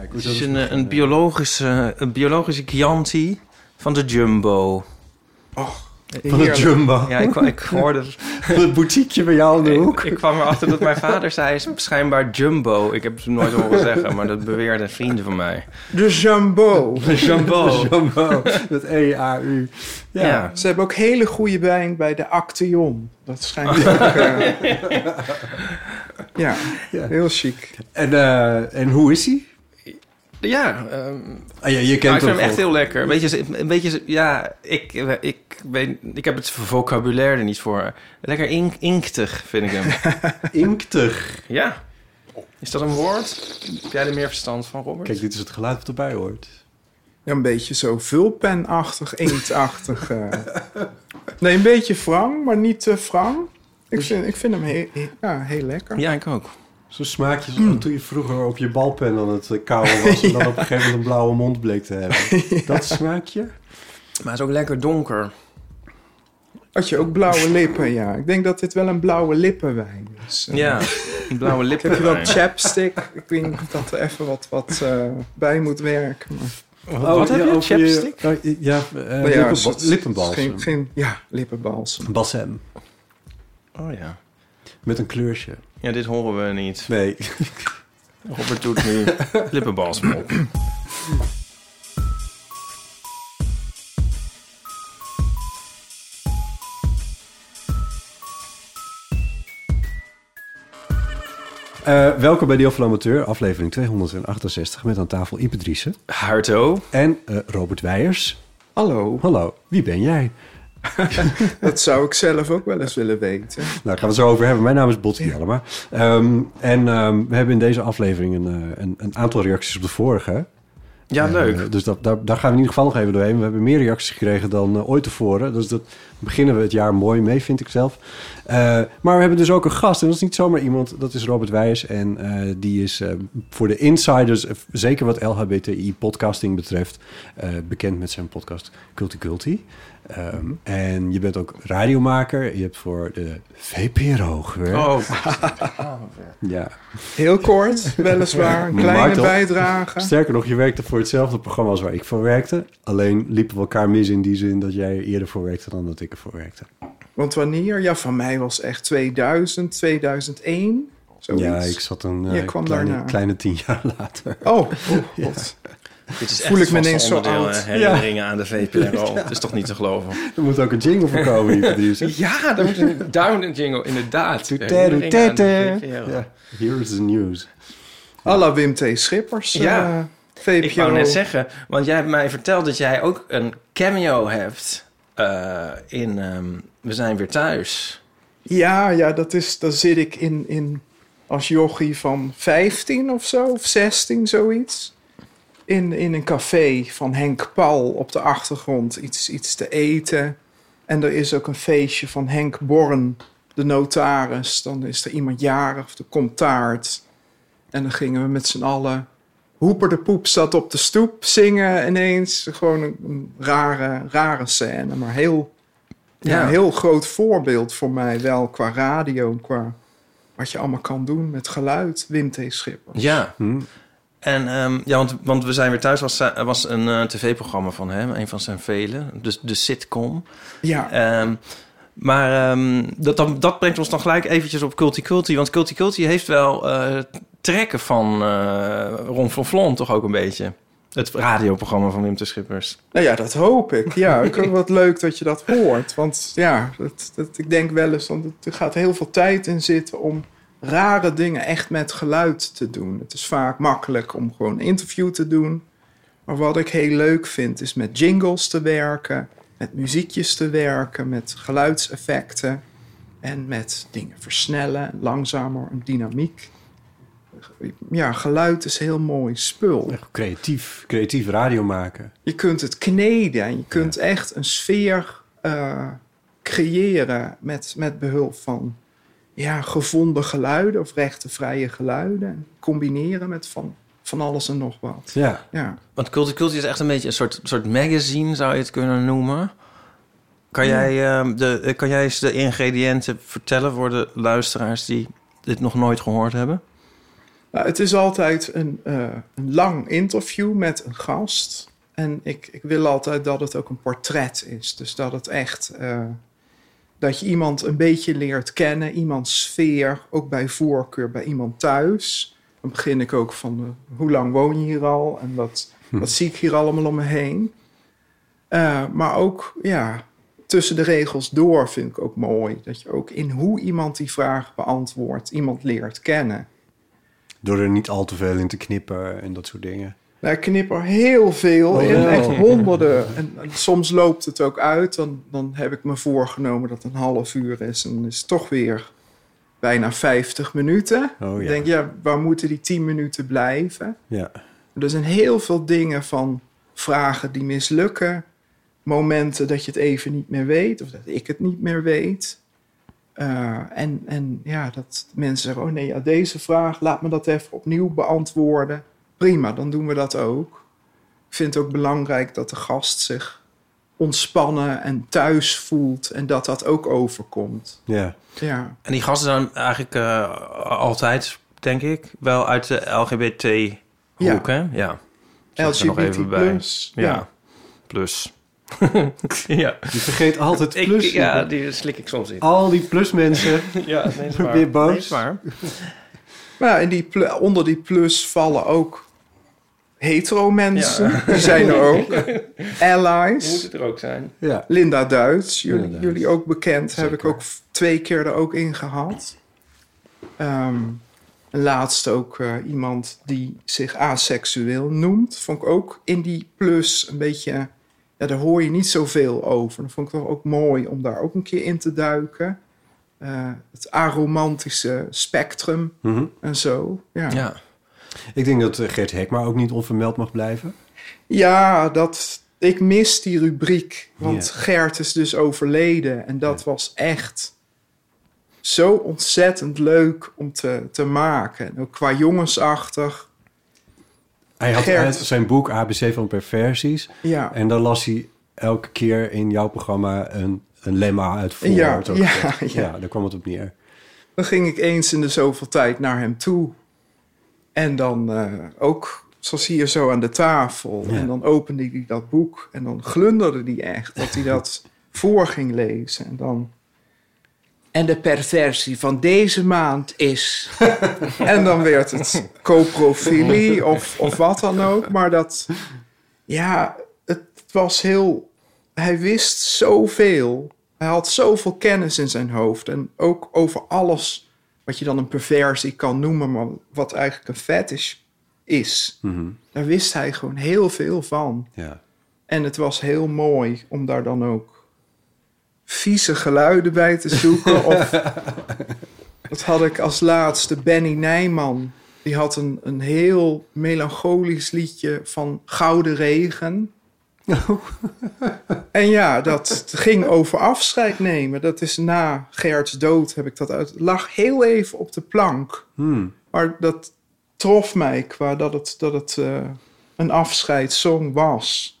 Het is een, eh, een, biologische, een biologische Chianti van de Jumbo. Van de Jumbo. Ja, ik, ik hoorde... Het boutiqueje bij jou in de hoek. Ik, ik kwam erachter dat mijn vader zei is schijnbaar Jumbo. Ik heb het nooit horen zeggen, maar dat beweerden vrienden van mij. De Jumbo. Jumbo. Jumbo. Met E-A-U. Ja. Ja. Ze hebben ook hele goede wijn bij de Acteon. Dat schijnt ook... eh, ja, Ja. heel chic. En, eh, en hoe is hij? Ja, Ah, ja, je nou, kent ik vind hem echt heel lekker. Weet je, een beetje, ja, ik, ik, weet, ik heb het vocabulaire er niet voor. Lekker ink, inktig vind ik hem. Inktig. ja. Is dat een woord? Heb jij er meer verstand van, Robert? Kijk, dit is het geluid wat erbij hoort. Ja, een beetje zo vulpenachtig, inktachtig. eh. Nee, een beetje wrang, maar niet te wrang. Ik vind, ik vind hem heel, ja, heel lekker. Ja, ik ook. Zo'n smaakje zoals toen je vroeger op je balpen aan het eh, kauwen was... en dan op een gegeven moment een blauwe mond bleek te hebben. Dat smaakje? Maar het is ook lekker donker. Had je ook blauwe lippen, ja. Ik denk dat dit wel een blauwe lippenwijn is. Eh, Ja, een blauwe Ik lippen. heb je wel chapstick. Ik weet niet of dat er even wat, wat eh, bij moet werken. Maar, Wat heb je? Chapstick? oh, ja, eh, maar ja, lippenbalsem. Geen, geen, ja, lippenbalsem. Balsem. Oh ja. Met een kleurtje. Ja, dit horen we niet. Nee. Robert doet nu lippenbalsem op. Eh, welkom bij Deel van Amateur, aflevering 268... met aan tafel Ipe Driessen Harto. en eh, Robert Weijers. Hallo, Hallo, wie ben jij? dat zou ik zelf ook wel eens willen weten. Nou, daar gaan we het zo over hebben. Mijn naam is Botti Jellema. Ehm, en ehm, we hebben in deze aflevering een, eh, een, een aantal reacties op de vorige. Ja, Eh, leuk. dus dat, daar, daar gaan we in ieder geval nog even doorheen. We hebben meer reacties gekregen dan eh, ooit tevoren. Dus dat beginnen we het jaar mooi mee, vind ik zelf. Eh, maar we hebben dus ook een gast. En dat is niet zomaar iemand. Dat is Robert Wijs. En eh, die is eh, voor de insiders, zeker wat LHBTI-podcasting betreft... eh, bekend met zijn podcast Culti Culti. Ehm, En je bent ook radiomaker. Je hebt voor de VPRO gewerkt. Oh, Ja. Heel kort, weliswaar. Een kleine bijdrage. Sterker nog, je werkte voor hetzelfde programma als waar ik voor werkte. Alleen liepen we elkaar mis in die zin dat jij er eerder voor werkte dan dat ik ervoor werkte. Want wanneer? Ja, van mij was echt 2000, 2001. Zoiets. Ja, ik zat een eh, kwam kleine, kleine tien jaar later. Oh, oh God. Dit is Voel ik me ineens zo oud. eh, Herinneringen aan de VPRO. Het is toch niet te geloven? Er moet ook een jingle voor komen, Driessen. Ja, daar moet een jingle, inderdaad. De toete. VPRO. Ja, here is the news. Alla Wim T. Schippers. Ja. eh, VPRO. Ik wou net zeggen, want jij hebt mij verteld dat jij ook een cameo hebt eh, in ehm, We zijn weer thuis. Ja, ja, dat is, daar zit ik in, in als jochie van 15 of zo, of 16, zoiets. In, in een café van Henk Paul op de achtergrond iets, iets te eten. En er is ook een feestje van Henk Born, de notaris. Dan is er iemand jarig, of er komt taart. En dan gingen we met z'n allen... Hoeper de Poep zat op de stoep, zingen ineens. Gewoon een, een rare, rare scène, maar heel ja, Ja. een heel groot voorbeeld voor mij wel qua radio en qua wat je allemaal kan doen met geluid. Wim T. Schippers. Ja. Hm. En ehm, ja, want, want We zijn weer thuis was, was een eh, tv-programma van hem, een van zijn vele, dus de sitcom. Ja, Ehm, maar ehm, dat, dat, dat brengt ons dan gelijk eventjes op Culti Culti. Want Culti Culti heeft wel eh, trekken van eh Ron van Vlon toch ook een beetje. Het radioprogramma van Wim de Schippers. Nou ja, dat hoop ik. Ja, ik vind het wat leuk dat je dat hoort. Want ja, dat, dat, ik denk wel eens, want er gaat heel veel tijd in zitten om rare dingen echt met geluid te doen. Het is vaak makkelijk om gewoon een interview te doen. Maar wat ik heel leuk vind, is met jingles te werken, met muziekjes te werken, met geluidseffecten en met dingen versnellen, langzamer, een dynamiek. Ja, geluid is heel mooi spul. Echt creatief, creatief radio maken. Je kunt het kneden en je kunt echt een sfeer eh, creëren met, met behulp van ja, gevonden geluiden of rechtenvrije geluiden. Combineren met van, van alles en nog wat. Ja. Ja. Want Culture is echt een beetje een soort, soort magazine, zou je het kunnen noemen. Kan, jij, ehm, de, eh, kan jij eens de ingrediënten vertellen voor de luisteraars die dit nog nooit gehoord hebben? Nou, het is altijd een, eh, een lang interview met een gast. En ik, ik wil altijd dat het ook een portret is. Dus dat het echt. eh, dat je iemand een beetje leert kennen, iemands sfeer, ook bij voorkeur bij iemand thuis. Dan begin ik ook van eh, hoe lang woon je hier al en wat, wat zie ik hier allemaal om me heen. Eh, maar ook ja, tussen de regels door vind ik ook mooi. Dat je ook in hoe iemand die vraag beantwoordt, iemand leert kennen. Door er niet al te veel in te knippen en dat soort dingen. Nou, ik knip er heel veel Oh, in, echt honderden. En, en soms loopt het ook uit. Dan, dan heb ik me voorgenomen dat het een half uur is. En dan is het toch weer bijna 50 minuten. Oh Ik denk, ja, waar moeten die 10 minuten blijven? Ja. Er zijn heel veel dingen van vragen die mislukken. Momenten dat je het even niet meer weet. Of dat ik het niet meer weet. Eh, en, en ja, dat mensen zeggen, oh nee, ja, deze vraag, laat me dat even opnieuw beantwoorden. Prima, dan doen we dat ook. Ik vind het ook belangrijk dat de gast zich ontspannen en thuis voelt. En dat dat ook overkomt. Ja. Ja, En die gasten zijn eigenlijk eh, altijd, denk ik, wel uit de LGBT-hoek, hè? Ja. Zet er nog even bij. LGBT+. Ja. Ja. Plus. ja. Je vergeet altijd plus. Ik, ja, die slik ik soms in. Al die plusmensen. Ja, nee, is waar. Weer boos? Nee, is waar. Maar ja, en die onder die plus vallen ook hetero mensen. Die zijn er ook. Allies. Moet het er ook zijn. Ja. Linda Duits, jullie, Linda jullie ook bekend, heb ik ook twee keer er ook in gehad. Ehm, en laatst ook eh, iemand die zich aseksueel noemt. Vond ik ook in die plus een beetje... Ja, daar hoor je niet zoveel over. Dat vond ik toch ook mooi om daar ook een keer in te duiken. Eh, het aromantische spectrum Mhm. en zo. Ja, ja. Ja. Ik denk dat eh, Gert Hekma ook niet onvermeld mag blijven. dat, ik mis die rubriek. Want Ja. Gert is dus overleden. En dat was echt zo ontzettend leuk om te, te maken. En ook qua jongensachtig. Hij had, Gert. zijn boek ABC van Perversies. Ja, En dan las hij elke keer in jouw programma een, een lemma uit voor. Ja, ja, ja. ja, daar kwam het op neer. dan ging ik eens in de zoveel tijd naar hem toe. En dan eh, ook, zoals hier zo aan de tafel. Ja. En dan opende hij dat boek. En dan glunderde hij echt dat hij dat voor ging lezen. En dan... En de perversie van deze maand is... en dan werd het coprofilie of, of wat dan ook. Maar dat... Ja, het was heel... Hij wist zoveel. Hij had zoveel kennis in zijn hoofd. En ook over alles wat je dan een perversie kan noemen... maar wat eigenlijk een fetish is. Mhm. Daar wist hij gewoon heel veel van. Ja. En het was heel mooi om daar dan ook vieze geluiden bij te zoeken. of dat had ik als laatste Benny Nijman. Die had een, een heel melancholisch liedje van Gouden Regen. en ja, dat ging over afscheid nemen. Dat is na Gerts dood heb ik dat uit. Lag heel even op de plank. Hmm. Maar dat trof mij qua dat het, dat het eh, een afscheidssong was.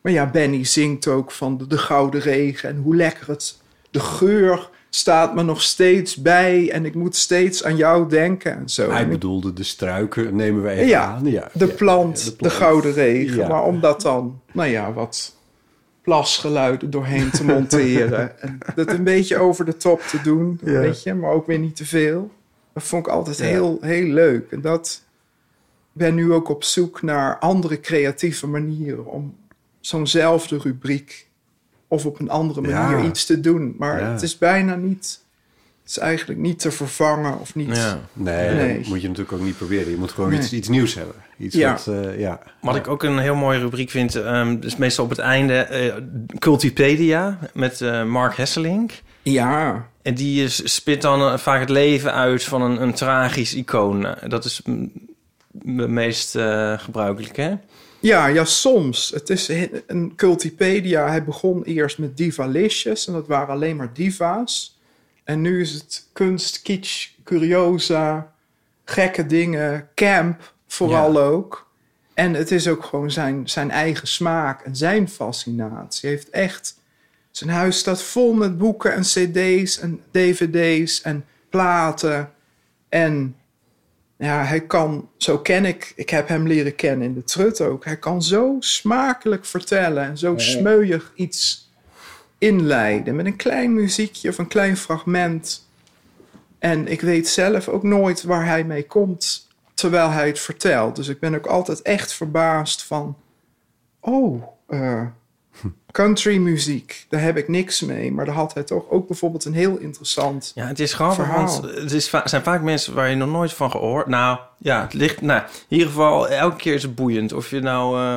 Maar ja, Benny zingt ook van de, de gouden regen en hoe lekker het... De geur staat me nog steeds bij en ik moet steeds aan jou denken en zo. Hij bedoelde de struiken, nemen we even Ja, aan. Ja, de ja, plant, ja, de, gouden regen. Maar om dat dan, nou ja, wat plasgeluiden doorheen te monteren. en dat een beetje over de top te doen, weet je, maar ook weer niet te veel. Dat vond ik altijd heel, heel leuk. En dat, ben nu ook op zoek naar andere creatieve manieren om zo'nzelfde rubriek of op een andere manier Ja. iets te doen. Maar Ja. het is bijna niet, het is eigenlijk niet te vervangen of niet. Ja. Nee, Nee. dat moet je natuurlijk ook niet proberen. Je moet gewoon Nee. iets, iets nieuws hebben. Iets Ja. wat, eh, ja. Wat ik ook een heel mooie rubriek vind, ehm dus meestal op het einde, eh, Cultipedia met eh, Mark Hesselink. Ja, En die is, spit dan vaak het leven uit van een, een tragisch icoon. Dat is het meest eh gebruikelijk, hè? Ja, ja, soms. Het is een Cultipedia. Hij begon eerst met divalicious en dat waren alleen maar diva's. En nu is het kunst, kitsch, curiosa, gekke dingen, camp vooral ook. En het is ook gewoon zijn, zijn eigen smaak en zijn fascinatie. Hij heeft echt... Zijn huis staat vol met boeken en cd's en dvd's en platen. En ja, hij kan, zo ken ik, ik heb hem leren kennen in de trut ook. Hij kan zo smakelijk vertellen en zo smeuig iets inleiden met een klein muziekje of een klein fragment. En ik weet zelf ook nooit waar hij mee komt terwijl hij het vertelt. Dus ik ben ook altijd echt verbaasd van, oh, eh, country muziek, daar heb ik niks mee. Maar daar had hij toch ook bijvoorbeeld een heel interessant Ja, het is grappig, Verhaal. want het is va- zijn vaak mensen waar je nog nooit van gehoord. Nou, ja, het ligt. Nou, in ieder geval, elke keer is het boeiend. Of je nou eh,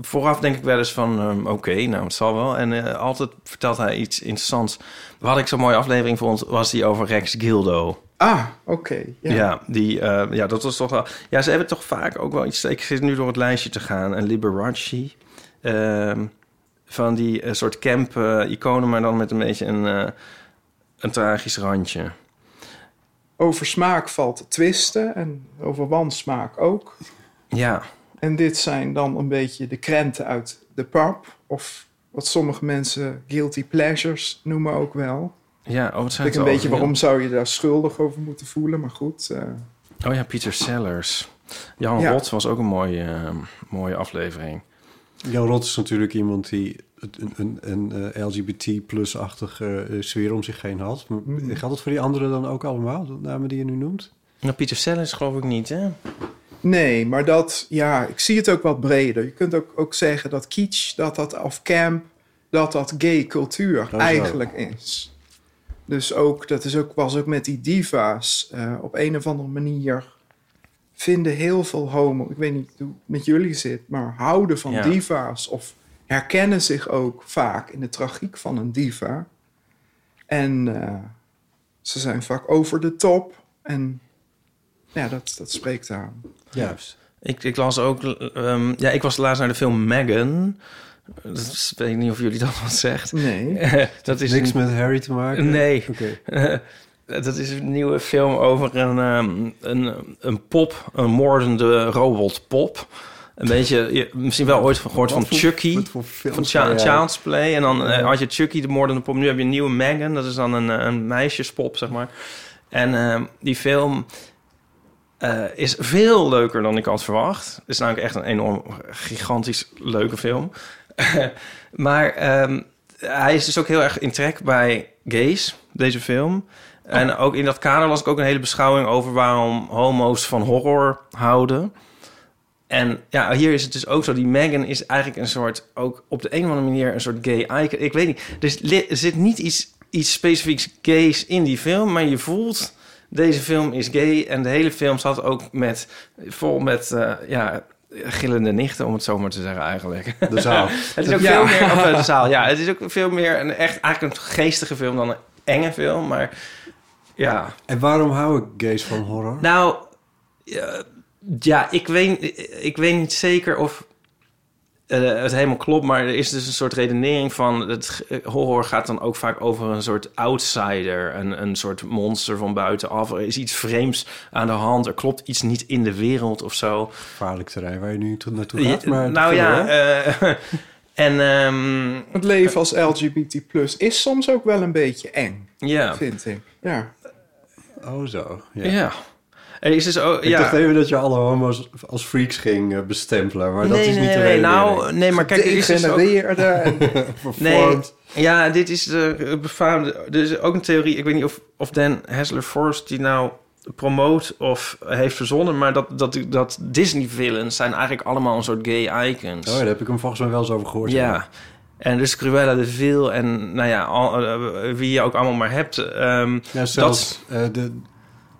vooraf denk ik wel eens van, ehm, oké, nou, het zal wel. En eh, altijd vertelt hij iets interessants. Wat ik zo'n mooie aflevering vond, was die over Rex Gildo. Ah, oké. Ja, ja. die, eh, ja, dat was toch wel. Ja, ze hebben toch vaak ook wel iets. Ik zit nu door het lijstje te gaan. En Liberace. ehm, van die eh, soort camp-iconen, maar dan met een beetje een, eh, een tragisch randje. Over smaak valt te twisten en over wansmaak ook. Ja, En dit zijn dan een beetje de krenten uit de pub. Of wat sommige mensen guilty pleasures noemen ook wel. ja. Oh, wat zijn Ik het een beetje over? waarom zou je daar schuldig over moeten voelen, maar goed. eh, Oh ja, Peter Sellers. Jan Ja. Rot was ook een mooie, eh, mooie aflevering. Jan Rot is natuurlijk iemand die het- een, een, een eh, LGBT-plus-achtige eh, sfeer om zich heen had. Maar Mm. Geldt dat voor die anderen dan ook allemaal, de namen die je nu noemt? Nou, Peter Sellers geloof ik niet, hè? nee, maar dat, ja, ik zie het ook wat breder. Je kunt ook, ook zeggen dat kitsch, dat dat, of camp, dat dat gay cultuur zo. eigenlijk is. Dus ook, dat is ook, was ook met die diva's. eh, op een of andere manier vinden heel veel homo, ik weet niet hoe het met jullie zit, maar houden van Ja. diva's of herkennen zich ook vaak in de tragiek van een diva. En eh, ze zijn vaak over de top en ja, dat, dat spreekt aan. Juist. Ik, ik las ook... ehm, ja, ik was laatst naar de film Megan. Dat is, weet ik niet of jullie dat wat zegt. Nee. dat is Niks een- met Harry te maken? Nee. Oké. dat is een nieuwe film over een, ehm, een, een pop, een moordende robotpop. Een beetje, je, misschien wel ooit gehoord van voor- Chucky. Van Child's Play. En dan eh, had je Chucky, de moordende pop. Nu heb je een nieuwe Megan. Dat is dan een, eh, een meisjespop, zeg maar. En ehm, die film eh, is veel leuker dan ik had verwacht. Het is namelijk echt een enorm gigantisch leuke film. maar ehm, hij is dus ook heel erg in trek bij gays, deze film. En ook in dat kader las ik ook een hele beschouwing over waarom homo's van horror houden. En ja, hier is het dus ook zo. Die Megan is eigenlijk een soort, ook op de een of andere manier, een soort gay icon. Ik weet niet, er zit niet iets, iets specifieks gays in die film, maar je voelt, deze film is gay. En de hele film zat ook met, vol met, eh, ja, gillende nichten, om het zo maar te zeggen eigenlijk. De zaal. Het is ook Ja. veel meer, of, eh, de zaal, ja, het is ook veel meer een echt, eigenlijk een geestige film dan een enge film, maar ja. En waarom houden gays van horror? Nou, ja, ja, ik weet, ik weet niet zeker of eh, het helemaal klopt, maar er is dus een soort redenering van het eh, horror gaat dan ook vaak over een soort outsider, een, een soort monster van buitenaf. Er is iets vreemds aan de hand, er klopt iets niet in de wereld of zo. Gevaarlijk terrein waar je nu to- naartoe gaat. Maar nou ja, eh, en ehm, Het leven als LGBT is soms ook wel een beetje eng, ja, vind ik. Ja. Oh zo. Ja. ja. Er is dus ook, Ik ja. dacht even dat je alle homo's als freaks ging eh, bestempelen, maar dat is niet nee, de nee, nou, nee, maar kijk, er is dus ook, Nee, ja, dit is de befaamde... Er is ook een theorie, ik weet niet of, of Dan Hessler Forrest die nou promoot of heeft verzonnen, maar dat, dat, dat Disney-villains zijn eigenlijk allemaal een soort gay icons. Oh, daar heb ik hem volgens mij wel eens over gehoord. Ja. En dus Cruella de Vil en nou ja, al, eh, wie je ook allemaal maar hebt. ehm, Ja, zelfs eh, de...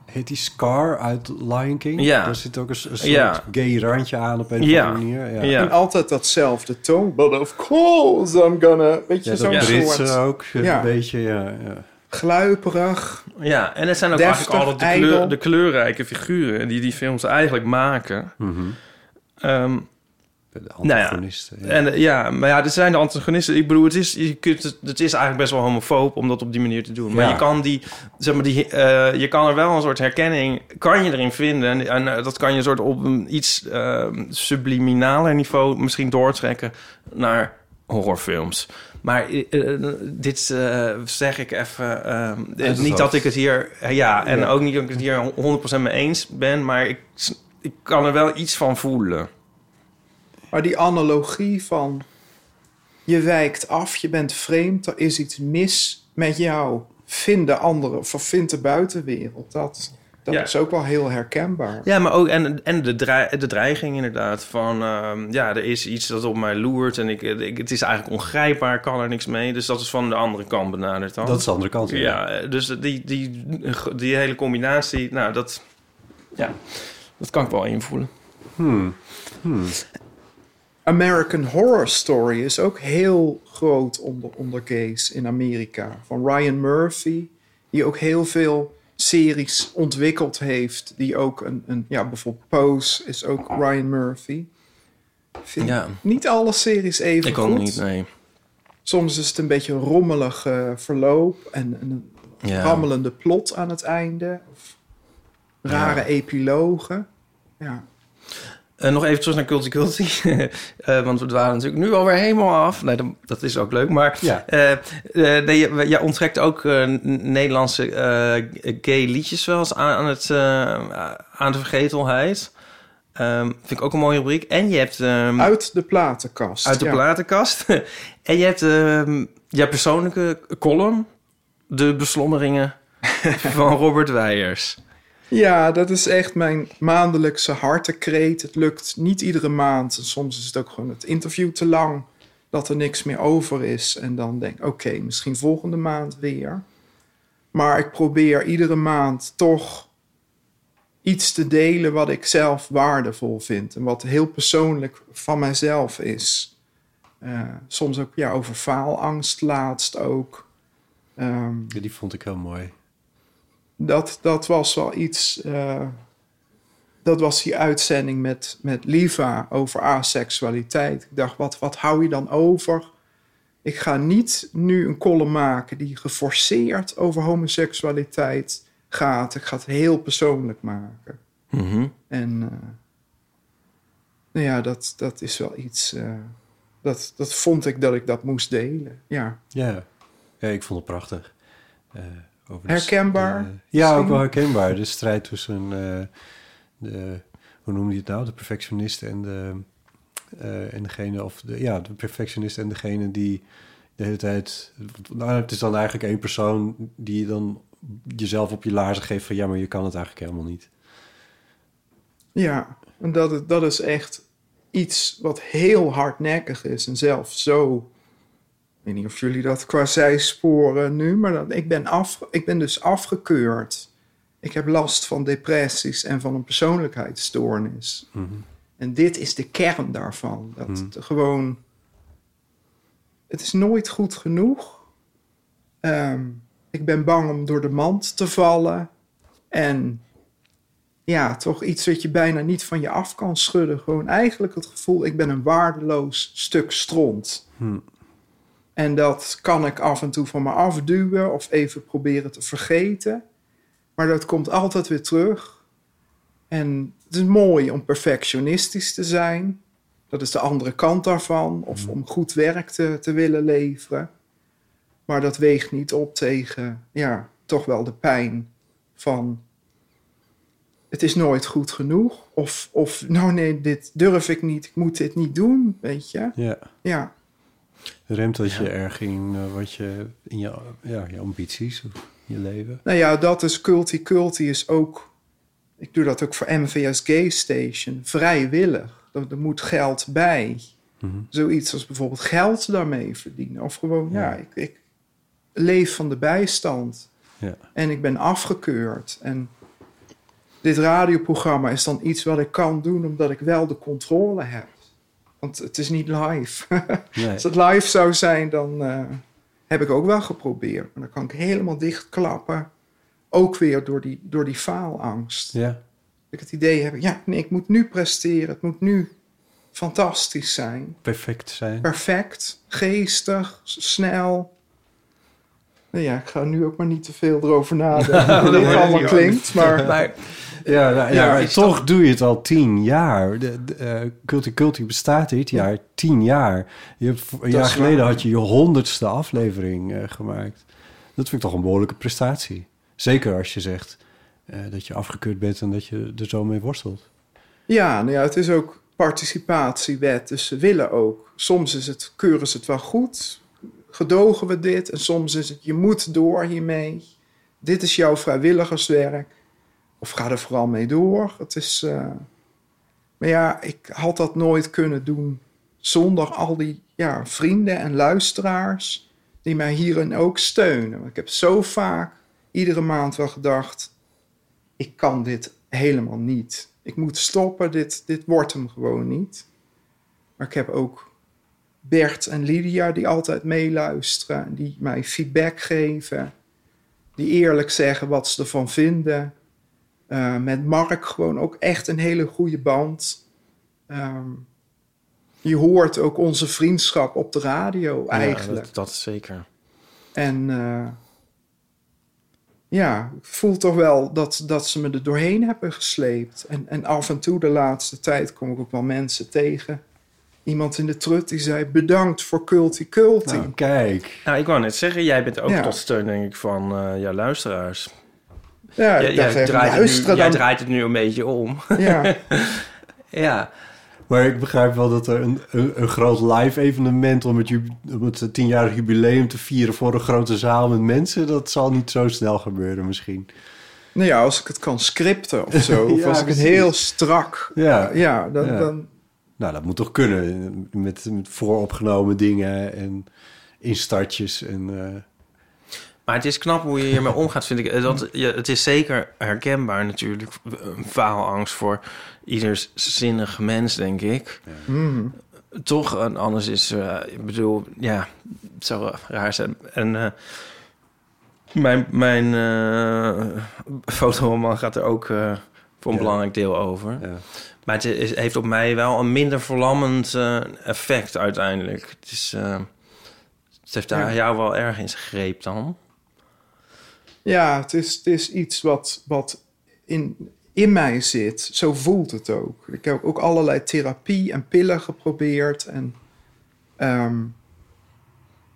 Heet die Scar uit Lion King? Ja. Daar zit ook een, een soort Ja. gay randje aan op een of Ja. andere manier. Ja. Ja. En altijd datzelfde toon. But of course I'm gonna... Weet je, Ja, zo'n dat soort ook een Ja. beetje, ja. ja. gluiperig. ja, en het zijn ook Deftig, eigenlijk altijd de, kleur- de kleurrijke figuren die die films eigenlijk maken. Mhm. Ehm, De Nou ja, antagonisten. ja. En eh, ja, maar ja, dit zijn de antagonisten. Ik bedoel, het is, je kunt, het, is eigenlijk best wel homofoob om dat op die manier te doen. Maar Ja. je kan die, zeg maar, die, eh, je kan er wel een soort herkenning, kan je erin vinden. En, en eh, dat kan je een soort op een iets eh, subliminaler niveau misschien doortrekken naar horrorfilms. Maar eh, eh, dit eh, zeg ik even. eh, het niet dat ik het hier. eh, ja, en Ja. ook niet dat ik het hier 100% mee eens ben. Maar ik, ik kan er wel iets van voelen. Maar die analogie van... Je wijkt af, je bent vreemd, er is iets mis met jou. Vind de andere, of vind de buitenwereld. Dat, dat Ja. is ook wel heel herkenbaar. Ja, maar ook en, en de, de dreiging inderdaad. Van ehm, ja, er is iets dat op mij loert en ik, ik, het is eigenlijk ongrijpbaar, ik kan er niks mee. Dus dat is van de andere kant benaderd dan. Dat is de andere kant. ja, eh, dus die, die, die hele combinatie, nou dat, ja, dat kan ik wel invoelen. Hmm. Hmm. American Horror Story is ook heel groot onder, onder gays in Amerika. Van Ryan Murphy, die ook heel veel series ontwikkeld heeft. Die ook een, een ja, bijvoorbeeld Pose is ook Ryan Murphy. Vind Ja. niet alle series even Ik goed. ook niet, nee. Soms is het een beetje een rommelig verloop en een Ja. rammelende plot aan het einde. Of rare Ja. epilogen. Ja. Eh, nog even terug naar Culty Culty. Eh, want we waren natuurlijk nu alweer helemaal af. Nee, dat, dat is ook leuk. Maar Ja. eh, nee, je- jij onttrekt ook Nederlandse gay liedjes wel eens aan, aan, het, aan de vergetelheid. Ehm, vind ik ook een mooie rubriek. En je hebt ehm, Uit de platenkast. uit de ja. platenkast. en je hebt ehm jouw persoonlijke column. De beslommeringen van Robert Weijers. Ja, dat is echt mijn maandelijkse hartekreet. Het lukt niet iedere maand. Soms is het ook gewoon het interview te lang. Dat er niks meer over is. En dan denk ik, oké, misschien volgende maand weer. Maar ik probeer iedere maand toch iets te delen wat ik zelf waardevol vind. En wat heel persoonlijk van mijzelf is. Eh, soms ook ja, over faalangst laatst ook. Ehm, die vond ik heel mooi. Dat, dat was wel iets. eh, dat was die uitzending met, met Liva over aseksualiteit. Ik dacht, wat, wat hou je dan over? Ik ga niet nu een column maken die geforceerd over homoseksualiteit gaat. Ik ga het heel persoonlijk maken. Mhm. En eh, nou ja, dat, dat is wel iets. eh, dat, dat vond ik dat ik dat moest delen. Ja. Ja, ja ik vond het prachtig. Eh, over Herkenbaar, de- ja, ook wel herkenbaar. De strijd tussen eh, de, hoe noem je het nou? De perfectionist en de eh, en degene of de ja, de perfectionist en degene die de hele tijd. Nou, het is dan eigenlijk één persoon die je dan jezelf op je laarzen geeft van ja, maar je kan het eigenlijk helemaal niet. Ja, en dat, dat is echt iets wat heel hardnekkig is. En zelf zo. Ik weet niet of jullie dat qua zijsporen nu, maar dat, ik, ben af, ik ben dus afgekeurd. Ik heb last van depressies en van een persoonlijkheidsstoornis. Mhm. En dit is de kern daarvan. Dat Mhm. het gewoon. Het is nooit goed genoeg. Ehm, ik ben bang om door de mand te vallen. En ja, toch iets wat je bijna niet van je af kan schudden. Gewoon eigenlijk het gevoel, ik ben een waardeloos stuk stront. Hm. En dat kan ik af en toe van me afduwen of even proberen te vergeten. Maar dat komt altijd weer terug. En het is mooi om perfectionistisch te zijn. Dat is de andere kant daarvan. Of om goed werk te, te willen leveren. Maar dat weegt niet op tegen, ja, toch wel de pijn van... Het is nooit goed genoeg. Of, of nou nee, dit durf ik niet. Ik moet dit niet doen, weet je. Ja. Ja, Remt dat je erg in eh, wat je in je, ja, je ambities of je leven? Nou ja, dat is culty. Culty is ook ik doe dat ook voor MVS Gay Station, vrijwillig. Er, er moet geld bij. Mhm. Zoiets als bijvoorbeeld geld daarmee verdienen. Of gewoon, ja, Ja. ik, ik leef van de bijstand. Ja. En ik ben afgekeurd. En dit radioprogramma is dan iets wat ik kan doen omdat ik wel de controle heb. Want het is niet live. Nee. Als het live zou zijn, dan eh, heb ik ook wel geprobeerd. Maar dan kan ik helemaal dichtklappen. Ook weer door die, door die faalangst. Ja. Dat ik het idee heb, ja, nee, ik moet nu presteren. Het moet nu fantastisch zijn. Perfect zijn. Perfect, geestig, snel. Nou ja, ik ga nu ook maar niet te veel erover nadenken. hoe dit allemaal klinkt, maar... Maar Ja, nou, ja, Ja, maar toch doe je het al tien jaar. De, de, eh, Culti Culti bestaat dit jaar tien jaar. Je hebt, een jaar geleden waar. had je je honderdste aflevering eh, gemaakt. Dat vind ik toch een behoorlijke prestatie. Zeker als je zegt eh, dat je afgekeurd bent en dat je er zo mee worstelt. Ja, nou ja, het is ook participatiewet, dus ze willen ook. Soms is het, keuren ze het wel goed, gedogen we dit. En soms is het, je moet door hiermee. Dit is jouw vrijwilligerswerk. Of ga er vooral mee door. Het is, eh, maar ja, ik had dat nooit kunnen doen zonder al die ja, vrienden en luisteraars die mij hierin ook steunen. Want Ik heb zo vaak iedere maand wel gedacht, ik kan dit helemaal niet. Ik moet stoppen, dit, dit wordt hem gewoon niet. Maar ik heb ook Bert en Lydia die altijd meeluisteren, en die mij feedback geven, die eerlijk zeggen wat ze ervan vinden. Eh, met Mark gewoon ook echt een hele goede band. Ehm, je hoort ook onze vriendschap op de radio eigenlijk. Ja, dat, dat is zeker. En eh, ja, ik voel toch wel dat, dat ze me er doorheen hebben gesleept. En, en af en toe de laatste tijd kom ik ook wel mensen tegen. Iemand in de trut die zei bedankt voor Culti Culti. Nou, kijk. Nou, ik wou net zeggen, jij bent ook Ja. tot steun, denk ik, van eh jouw luisteraars. Ja, Jij, ik jij dacht even, draait, het nu, luisteren jij dan. draait het nu een beetje om. Ja, ja. Maar ik begrijp wel dat er een, een, een groot live evenement om het, om het tienjarig jubileum te vieren voor een grote zaal met mensen, dat zal niet zo snel gebeuren misschien. nou ja, als ik het kan scripten of zo. Of als ik het heel strak... Ja. ja, dan, Ja. dan Nou, dat moet toch kunnen met, met vooropgenomen dingen en instartjes en eh, Maar het is knap hoe je hiermee omgaat, vind ik. Eh, Dat, je, het is zeker herkenbaar natuurlijk. Een faalangst voor ieders zinnig mens, denk ik. mhm. Toch, en anders is... eh, ik bedoel, ja, het zou raar zijn. En eh, mijn, mijn eh fotoroman gaat er ook eh, voor een Ja. belangrijk deel over. ja. Maar het is, heeft op mij wel een minder verlammend eh, effect uiteindelijk. Het, is, eh, het heeft daar Ja. jou wel erg in zijn greep dan. Ja, het is, het is iets wat, wat in, in mij zit. Zo voelt het ook. Ik heb ook allerlei therapie en pillen geprobeerd. En ehm,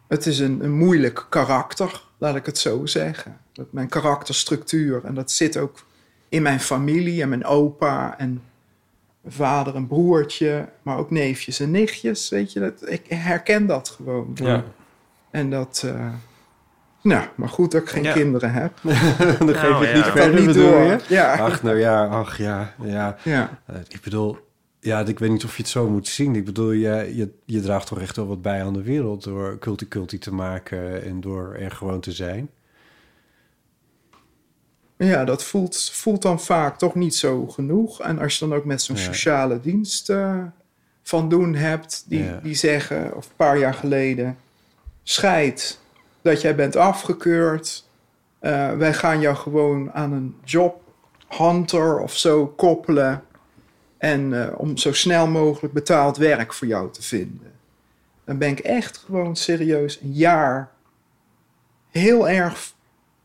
het is een, een moeilijk karakter, laat ik het zo zeggen. Dat mijn karakterstructuur. En dat zit ook in mijn familie en mijn opa en mijn vader en broertje. Maar ook neefjes en nichtjes. Weet je, dat, ik herken dat gewoon. Ja. En dat... eh, nou, maar goed dat ik geen Ja. kinderen heb. dan geef je Nou, het ja. niet verder, niet bedoel door. je? Ja. Ach, nou ja, ach ja, ja. Ja. Eh, ik bedoel, ja, ik weet niet of je het zo moet zien. Ik bedoel, je, je, je draagt toch echt wel wat bij aan de wereld door culti-culti te maken en door er gewoon te zijn. Ja, dat voelt, voelt dan vaak toch niet zo genoeg. En als je dan ook met zo'n Ja. sociale dienst eh, van doen hebt, die, Ja. die zeggen, of een paar jaar geleden, scheid dat jij bent afgekeurd. Eh, wij gaan jou gewoon aan een job hunter of zo koppelen. En eh, om zo snel mogelijk betaald werk voor jou te vinden. Dan ben ik echt gewoon serieus een jaar heel erg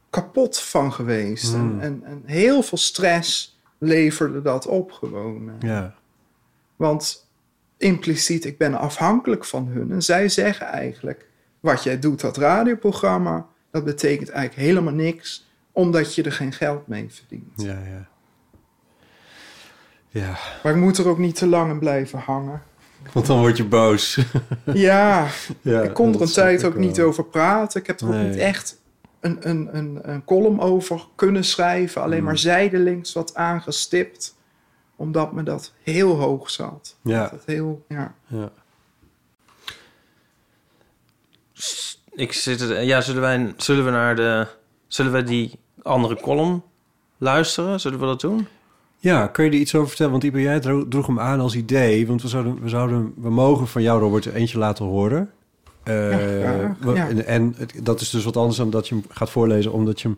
kapot van geweest. Hmm. En, en, en heel veel stress leverde dat op gewoon. Ja, Want impliciet, ik ben afhankelijk van hun. En zij zeggen eigenlijk, wat jij doet, dat radioprogramma, dat betekent eigenlijk helemaal niks, omdat je er geen geld mee verdient. ja, ja. Ja, Maar ik moet er ook niet te lang in blijven hangen. want dan word je boos. Ja, ja, ik kon er een tijd ook wel. niet over praten. Ik heb er ook niet echt een, een, een, een column over kunnen schrijven. Alleen maar zijdelings wat aangestipt. Omdat me dat heel hoog zat. Ja. Dat heel, ja. Ja. Ik zit er, ja, zullen wij, zullen we naar de, zullen we die andere column luisteren? Zullen we dat doen? Ja, kun je er iets over vertellen? Want Ibe, jij dro- droeg hem aan als idee. Want we zouden, we zouden, we mogen van jou, Robert, er eentje laten horen. Eh, ja. En, en het- dat is dus wat anders dan dat je hem gaat voorlezen, omdat je hem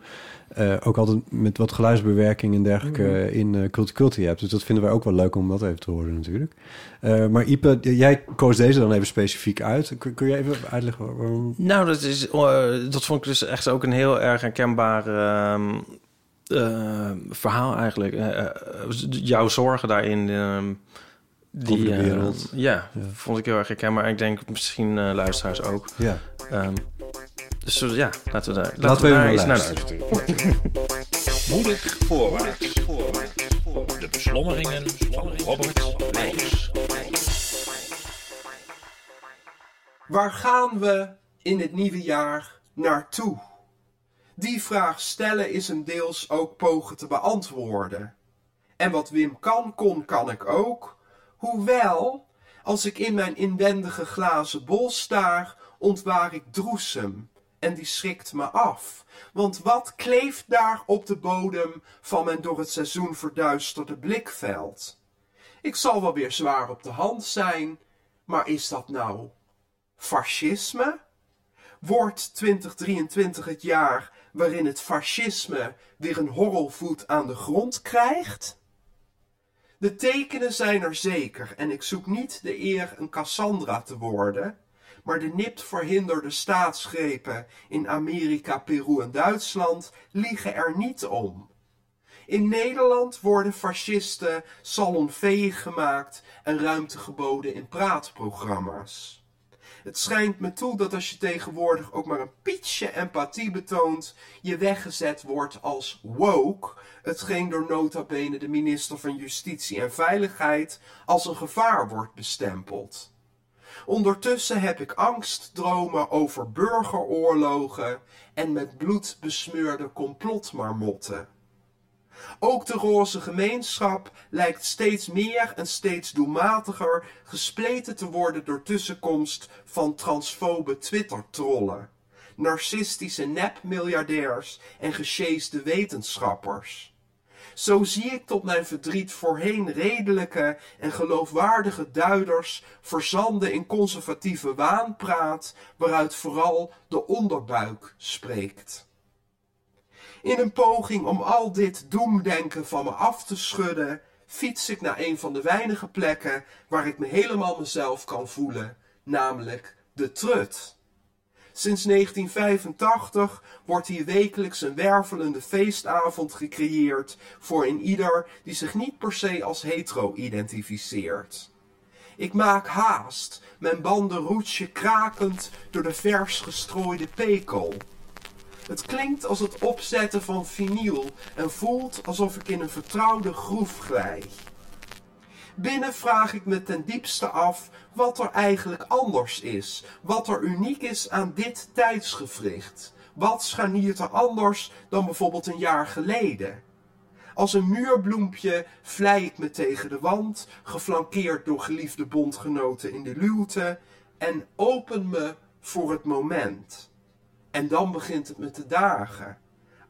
eh, ook altijd met wat geluidsbewerking en dergelijke Mhm. in uh, Culti Culti hebt. Dus dat vinden wij ook wel leuk om dat even te horen natuurlijk. Eh, maar Ipe, jij koos deze dan even specifiek uit. Kun, kun je even uitleggen waarom? Nou, dat, is, dat vond ik dus echt ook een heel erg herkenbaar ehm, eh, verhaal eigenlijk. Jouw zorgen daarin. ehm, die, wereld. ja, Ja. vond ik heel erg herkenbaar. En ik denk misschien luisteraars ook. Ja. Ehm, dus zullen- ja, laten we daar, laten Laten we daar eens naar luisteren. Moedig voorwaarts. De beslommeringen van Robert. Waar gaan we in het nieuwe jaar naartoe? Die vraag stellen is een deels ook pogen te beantwoorden. En wat Wim kan, kon, kan ik ook. Hoewel, als ik in mijn inwendige glazen bol staar, ontwaar ik droesem. En die schrikt me af. Want wat kleeft daar op de bodem van mijn door het seizoen verduisterde blikveld? Ik zal wel weer zwaar op de hand zijn, maar is dat nou fascisme? Wordt 2023 het jaar waarin het fascisme weer een horrelvoet aan de grond krijgt? De tekenen zijn er zeker en ik zoek niet de eer een Cassandra te worden, maar de nipt verhinderde staatsgrepen in Amerika, Peru en Duitsland liegen er niet om. In Nederland worden fascisten salonveeg gemaakt en ruimte geboden in praatprogramma's. Het schijnt me toe dat als je tegenwoordig ook maar een pietje empathie betoont, je weggezet wordt als woke, hetgeen door nota bene de minister van Justitie en Veiligheid als een gevaar wordt bestempeld. Ondertussen heb ik angstdromen over burgeroorlogen en met bloed besmeurde complotmarmotten. Ook de roze gemeenschap lijkt steeds meer en steeds doelmatiger gespleten te worden door tussenkomst van transfobe Twitter-trollen, narcistische nep-miljardairs en gesjeesde wetenschappers. Zo zie ik tot mijn verdriet voorheen redelijke en geloofwaardige duiders verzanden in conservatieve waanpraat, waaruit vooral de onderbuik spreekt. In een poging om al dit doemdenken van me af te schudden, fiets ik naar een van de weinige plekken waar ik me helemaal mezelf kan voelen, namelijk de trut. Sinds 1985 wordt hier wekelijks een wervelende feestavond gecreëerd voor een ieder die zich niet per se als hetero identificeert. Ik maak haast, mijn bandenroetje krakend door de vers gestrooide pekel. Het klinkt als het opzetten van vinyl en voelt alsof ik in een vertrouwde groef glij. Binnen vraag ik me ten diepste af wat er eigenlijk anders is, wat er uniek is aan dit tijdsgevricht. Wat scharniert er anders dan bijvoorbeeld een jaar geleden? Als een muurbloempje vlei ik me tegen de wand, geflankeerd door geliefde bondgenoten in de luwte, en open me voor het moment. En dan begint het me te dagen.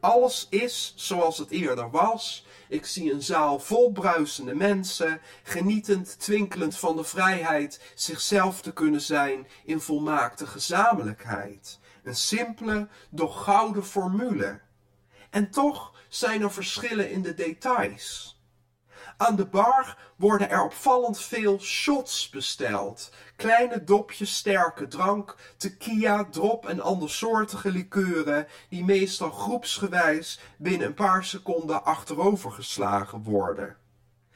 Alles is zoals het eerder was. Ik zie een zaal vol bruisende mensen, genietend, twinkelend van de vrijheid zichzelf te kunnen zijn in volmaakte gezamenlijkheid. Een simpele, doch gouden formule. En toch zijn er verschillen in de details. Aan de bar worden er opvallend veel shots besteld. Kleine dopjes sterke drank, tequila, drop en andersoortige likeuren die meestal groepsgewijs binnen een paar seconden achterovergeslagen worden.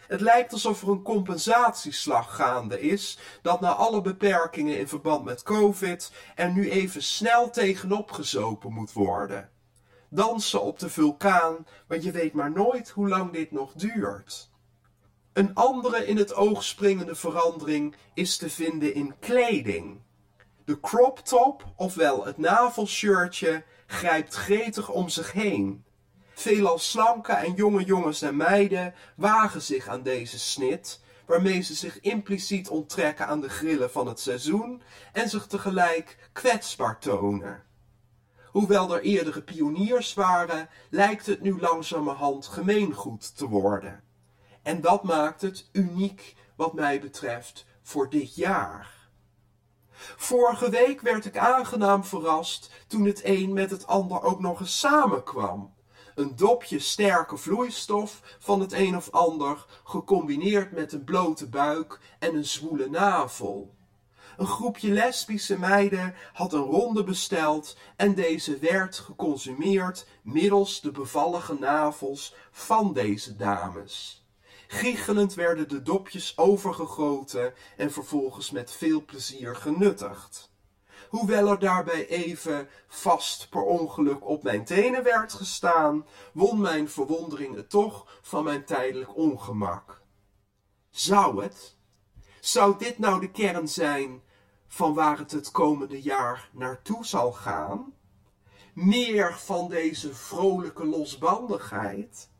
Het lijkt alsof er een compensatieslag gaande is, dat na alle beperkingen in verband met COVID er nu even snel tegenop gezopen moet worden. Dansen op de vulkaan, want je weet maar nooit hoe lang dit nog duurt. Een andere in het oog springende verandering is te vinden in kleding. De crop top, ofwel het navelshirtje, grijpt gretig om zich heen. Veelal slanke en jonge jongens en meiden wagen zich aan deze snit, waarmee ze zich impliciet onttrekken aan de grillen van het seizoen en zich tegelijk kwetsbaar tonen. Hoewel er eerdere pioniers waren, lijkt het nu langzamerhand gemeengoed te worden. En dat maakt het uniek wat mij betreft voor dit jaar. Vorige week werd ik aangenaam verrast toen het een met het ander ook nog eens samenkwam. Een dopje sterke vloeistof van het een of ander, gecombineerd met een blote buik en een zwoele navel. Een groepje lesbische meiden had een ronde besteld en deze werd geconsumeerd middels de bevallige navels van deze dames. Giechelend werden de dopjes overgegoten en vervolgens met veel plezier genuttigd. Hoewel er daarbij even vast per ongeluk op mijn tenen werd gestaan, won mijn verwondering het toch van mijn tijdelijk ongemak. Zou het? Zou dit nou de kern zijn van waar het het komende jaar naartoe zal gaan? Meer van deze vrolijke losbandigheid?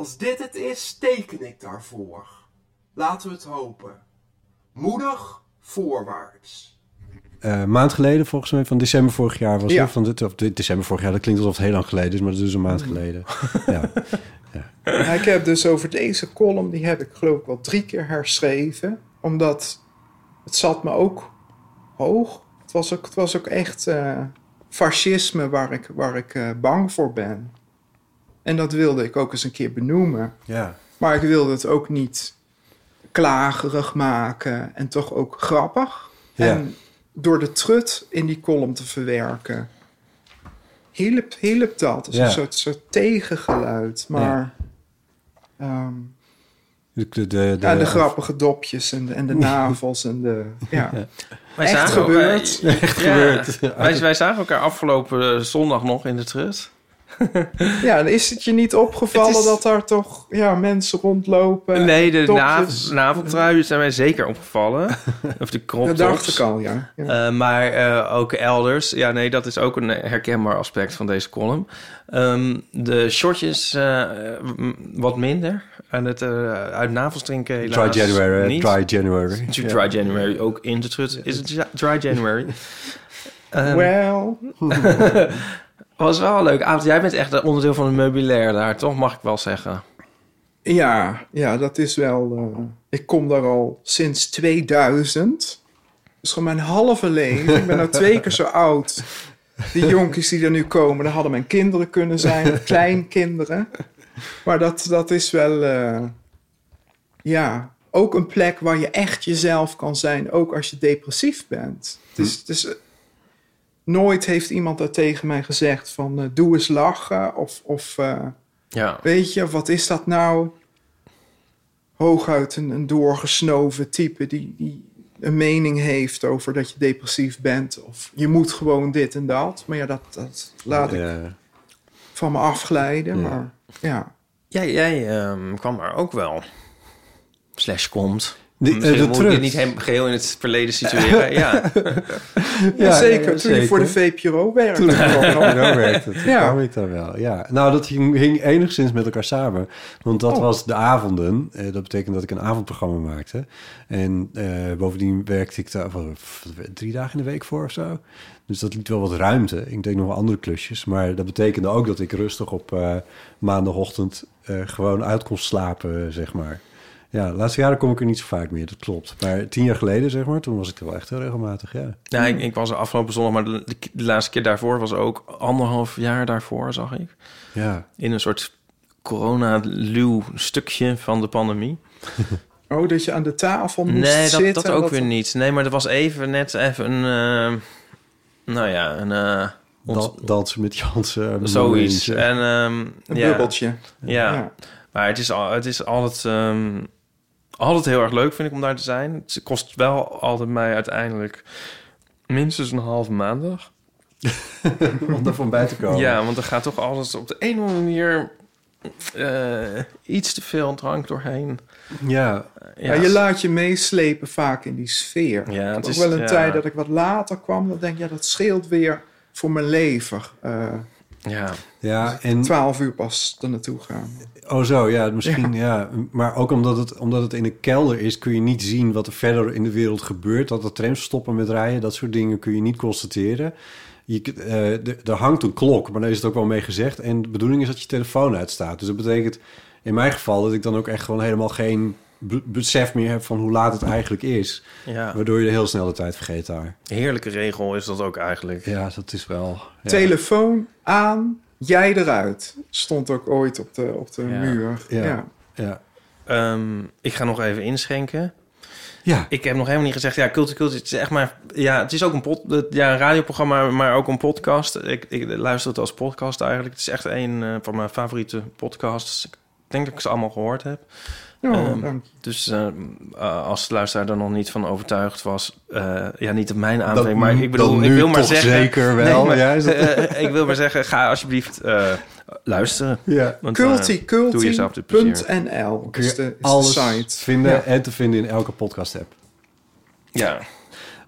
Als dit het is, teken ik daarvoor. Laten we het hopen. Moedig voorwaarts. Eh, maand geleden, volgens mij, van december vorig jaar was Ja. het. Van dit, of dit- december vorig jaar, dat klinkt alsof het heel lang geleden is, maar dat is dus een maand geleden. ja. Ja, ik heb dus over deze column, die heb ik geloof ik wel drie keer herschreven. Omdat het zat me ook hoog. Het was ook, het was ook echt eh, fascisme waar ik, waar ik eh, bang voor ben. En dat wilde ik ook eens een keer benoemen. ja. Maar ik wilde het ook niet klagerig maken en toch ook grappig. Ja. En door de trut in die column te verwerken, hielp, hielp dat. als Ja. een soort, soort tegengeluid. Maar ehm, De, de, de, ja, de grappige dopjes en de, en de navels en de... Ja. Wij Echt zagen gebeurd. Wij, Echt ja, gebeurd. Wij, wij zagen elkaar afgelopen eh, zondag nog in de trut. ja, dan is het je niet opgevallen is- dat daar toch ja, mensen rondlopen? nee, de dopjes. nav naveltruien zijn mij zeker opgevallen. of de crop Dat dacht ik al, ja. ja. Eh, maar eh, ook elders. Ja, nee, dat is ook een herkenbaar aspect van deze column. Ehm, de shortjes eh, wat minder. En het eh, uit navels drinken helaas Dry January. niet. Dry January. Ja. Dry January ook in de trut. Is het Dry January? Ehm, Well, was wel een leuk avond. Jij bent echt een onderdeel van het meubilair daar, toch? Mag ik wel zeggen. Ja, ja, dat is wel. eh, ik kom daar al sinds 2000. Dus gewoon mijn halve leven. Ik ben nou twee keer zo oud. Die jonkies die er nu komen, dat hadden mijn kinderen kunnen zijn, kleinkinderen. Maar dat, dat is wel. eh, ja, ook een plek waar je echt jezelf kan zijn, ook als je depressief bent. Het is, het is, nooit heeft iemand daar tegen mij gezegd van eh, doe eens lachen of. of eh, Ja. Weet je, wat is dat nou? Hooguit een, een doorgesnoven type die, die een mening heeft over dat je depressief bent. Of je moet gewoon dit en dat. Maar ja, dat, dat laat ik Ja. van me afglijden. Ja. Maar ja, Jij, jij ehm, kwam er ook wel. Slash komt. Misschien eh, de moet dit niet helemaal geheel in het verleden situeren. ja. ja, zeker. ja, toen je voor de VPRO werkte. Toen ik ook nog. nog werkte, toen Ja. kwam ik daar wel. Ja. Nou, dat hing, hing enigszins met elkaar samen. Want dat Oh. was de avonden. Eh, dat betekent dat ik een avondprogramma maakte. En eh, bovendien werkte ik daar drie dagen in de week voor of zo. Dus dat liet wel wat ruimte. Ik deed nog wel andere klusjes. Maar dat betekende ook dat ik rustig op eh, maandagochtend eh, gewoon uit kon slapen, zeg maar. Ja, de laatste jaren kom ik er niet zo vaak meer, dat klopt. Maar tien jaar geleden, zeg maar, toen was ik er wel echt heel regelmatig, ja. Ja, ik, ik was er afgelopen zondag, maar de, de laatste keer daarvoor was ook anderhalf jaar daarvoor, zag ik. Ja, In een soort corona-luw stukje van de pandemie. Oh, dat je aan de tafel moest Nee, dat, zitten. dat ook weer niet. Nee, maar er was even net even een... eh, nou ja, een... eh, Dan- dansen met Jansen. zoiets. momentje. En, ehm, Een ja, bubbeltje. Ja. Ja. maar het is, al, het is altijd, ehm, altijd heel erg leuk, vind ik, om daar te zijn. Het kost wel altijd mij uiteindelijk minstens een halve maandag. om er van bij te komen. Ja, want er gaat toch altijd op de een of andere manier eh, iets te veel drank doorheen. Ja, Ja. je laat je meeslepen vaak in die sfeer. Ja, het is ook wel een ja, tijd dat ik wat later kwam. Dan denk ja, dat scheelt weer voor mijn lever eh Ja. Ja, en... 12 uur pas er naartoe gaan. Oh zo, ja, misschien ja. Maar ook omdat het, omdat het in een kelder is... kun je niet zien wat er verder in de wereld gebeurt. Dat de trams stoppen met rijden, dat soort dingen kun je niet constateren. Je, eh, er- hangt een klok, maar daar is het ook wel mee gezegd. En de bedoeling is dat je telefoon uitstaat. Dus dat betekent in mijn geval dat ik dan ook echt gewoon helemaal geen be- besef meer heb... van hoe laat het eigenlijk is. Ja. Waardoor je de heel snel de tijd vergeet daar. Heerlijke regel is dat ook eigenlijk. Ja, dat is wel... ja. Telefoon aan, jij eruit. Stond ook ooit op de, op de Ja. muur. Ja. Ja. Ja. Ehm, ik ga nog even inschenken. Ja. Ik heb nog helemaal niet gezegd, ja, Culture Culture, het is echt maar, ja, het is ook een, pod, ja, een radioprogramma, maar ook een podcast. Ik, ik luister het als podcast eigenlijk. Het is echt een eh, van mijn favoriete podcasts. Ik denk dat ik ze allemaal gehoord heb. Oh, Ehm, dus eh, eh, als de luisteraar er nog niet van overtuigd was, eh, ja, niet op mijn aanbeveling, maar ik bedoel, ik wil maar toch zeggen, zeker wel, maar, ja, is dat- eh, ik wil maar zeggen, ga alsjeblieft eh, luisteren. Ja. Want, eh, Culti, doe jezelf de is je de, is de alles site. vinden Ja. en te vinden in elke podcast-app. Ja.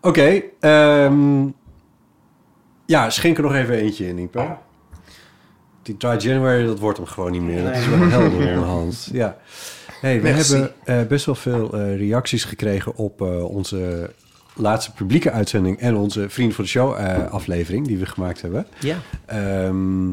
Oké, ehm, ja, schenk er nog even eentje in. Die Dry January, dat wordt hem gewoon niet meer. Dat is wel helder onderhand. Ja. Hey, we Merci. hebben eh, best wel veel eh, reacties gekregen op eh, onze laatste publieke uitzending... en onze Vrienden voor de Show aflevering die we gemaakt hebben. Ja. Ehm,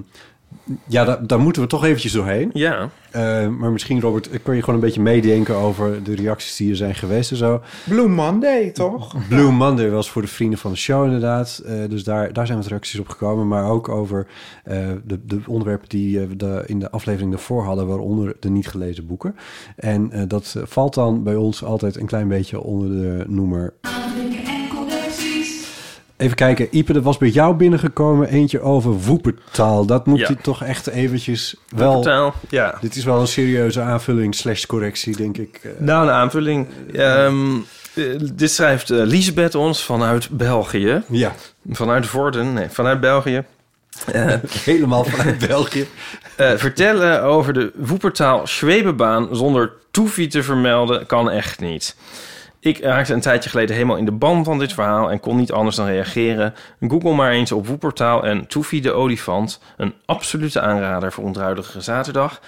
ja, daar, daar moeten we toch eventjes doorheen. Ja. Eh, maar misschien, Robert, kun je gewoon een beetje meedenken over de reacties die er zijn geweest en zo. Blue Monday, toch? Blue Monday was voor de vrienden van de show inderdaad. Eh, dus daar, daar zijn wat reacties op gekomen. Maar ook over eh, de, de onderwerpen die eh, we de, in de aflevering daarvoor hadden... waaronder de niet gelezen boeken. En eh, dat eh, valt dan bij ons altijd een klein beetje onder de noemer... Even kijken, Ipe, er was bij jou binnengekomen eentje over woepertaal. Dat moet Ja. je toch echt eventjes wel... Woepertaal, ja. Dit is wel een serieuze aanvulling slash correctie, denk ik. Eh, Nou, een aanvulling. Ehm, eh, dit schrijft eh, Lisbeth ons vanuit België. Ja. Vanuit Vorden, nee, vanuit België. Helemaal vanuit België. vertellen over de woepertaal Schwebebaan zonder toefie te vermelden kan echt niet. Ik raakte een tijdje geleden helemaal in de ban van dit verhaal en kon niet anders dan reageren. Google maar eens op woepertaal en Toefie de olifant. Een absolute aanrader voor ontruilige zaterdag.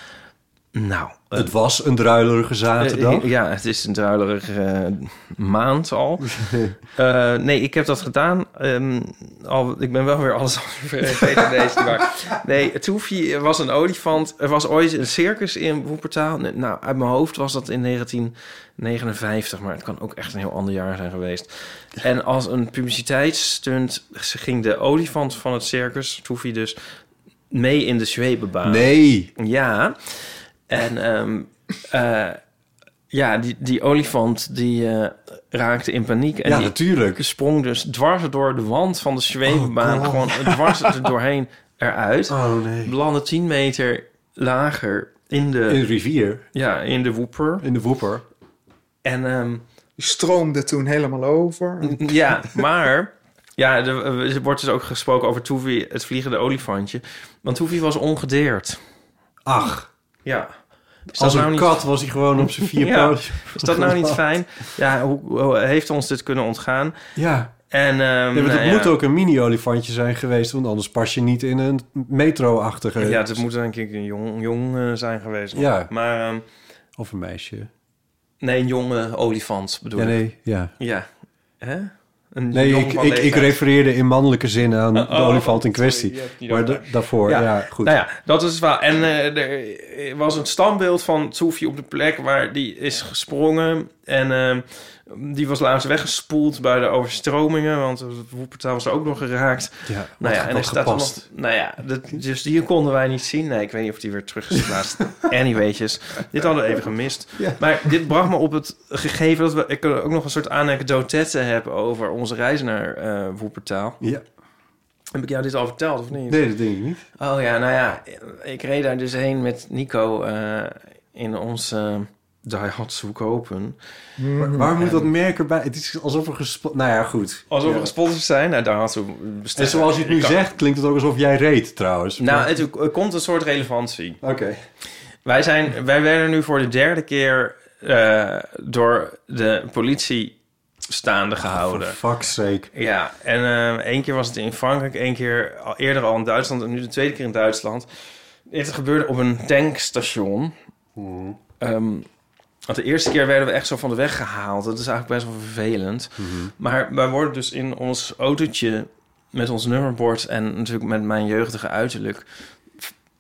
Nou, Het was een druilerige zaterdag. Eh, ja, het is een druilerige eh, maand al. Eh, nee, ik heb dat gedaan. Ehm, al, ik ben wel weer alles al vergeten deze. Maar nee, Toefie was een olifant. Er was ooit een circus in Woepertaal. Nou, uit mijn hoofd was dat in 1959. Maar het kan ook echt een heel ander jaar zijn geweest. En als een publiciteitsstunt ging de olifant van het circus, Toefie dus, mee in de zwebebaan. Nee. Ja. En ehm, eh, ja, die, die olifant die eh, raakte in paniek. En Ja, die natuurlijk. sprong dus dwars door de wand van de zwebebaan. Oh, gewoon dwars er doorheen eruit. Oh nee. Belandde 10 meter lager in de, In de rivier. ja, in de woeper. In de woeper. En ehm, Die stroomde toen helemaal over. ja, maar... Ja, er, er wordt dus ook gesproken over Toefie, het vliegende olifantje. Want Toefie was ongedeerd. Ach, Ja. Is als een nou niet- kat was hij gewoon op zijn vier Ja. pootjes. Is dat nou niet fijn? Ja, hoe, hoe heeft ons dit kunnen ontgaan? Ja. En, Ja, nou het ja. moet ook een mini-olifantje zijn geweest, want anders pas je niet in een metro-achtige... Ja, het moet denk ik een jong, jong eh, zijn geweest. Ja. Maar ehm, Of een meisje. nee, een jonge olifant bedoel Ja, ik. nee, ja. Ja. Hè? Een Nee, ik, ik, refereerde in mannelijke zin aan de Oh, olifant in kwestie. Maar da- daarvoor, ja, goed. Nou ja, dat is wel. En eh, er was een standbeeld van Toefie op de plek waar die is gesprongen. En eh, die was laatst weggespoeld bij de overstromingen, want het woepertaal was er ook nog geraakt. Ja, nou ja, en er staat nog, nou ja, dat, dus die konden wij niet zien. Nee, ik weet niet of die weer terug is geplaatst. Anyway'tjes, dit hadden we even gemist. Ja. Maar dit bracht me op het gegeven dat we ik ook nog een soort anekdotette heb over onze reis naar eh Woepertaal. Ja. Heb ik jou dit al verteld of niet? Nee, dat denk ik niet. Oh ja, nou ja, ik reed daar dus heen met Nico eh, in ons uh, Daihatsu Open. Waar, waar moet dat merk erbij? Het is alsof er gespot... Nou ja, goed. Alsof Ja. we gesponsord zijn. Nou, Daihatsu En zoals je het nu Kan- zegt, klinkt het ook alsof jij reed, trouwens. Nou, Maar- het, er komt een soort relevantie. Oké. Wij, zijn, wij werden nu voor de derde keer eh, door de politie staande gehouden. For fuck's sake. Ja, en eh één keer was het in Frankrijk, één keer al eerder al in Duitsland en nu de tweede keer in Duitsland. Dit gebeurde op een tankstation. Ehm, want de eerste keer werden we echt zo van de weg gehaald. Dat is eigenlijk best wel vervelend. Maar wij worden dus in ons autootje met ons nummerbord en natuurlijk met mijn jeugdige uiterlijk.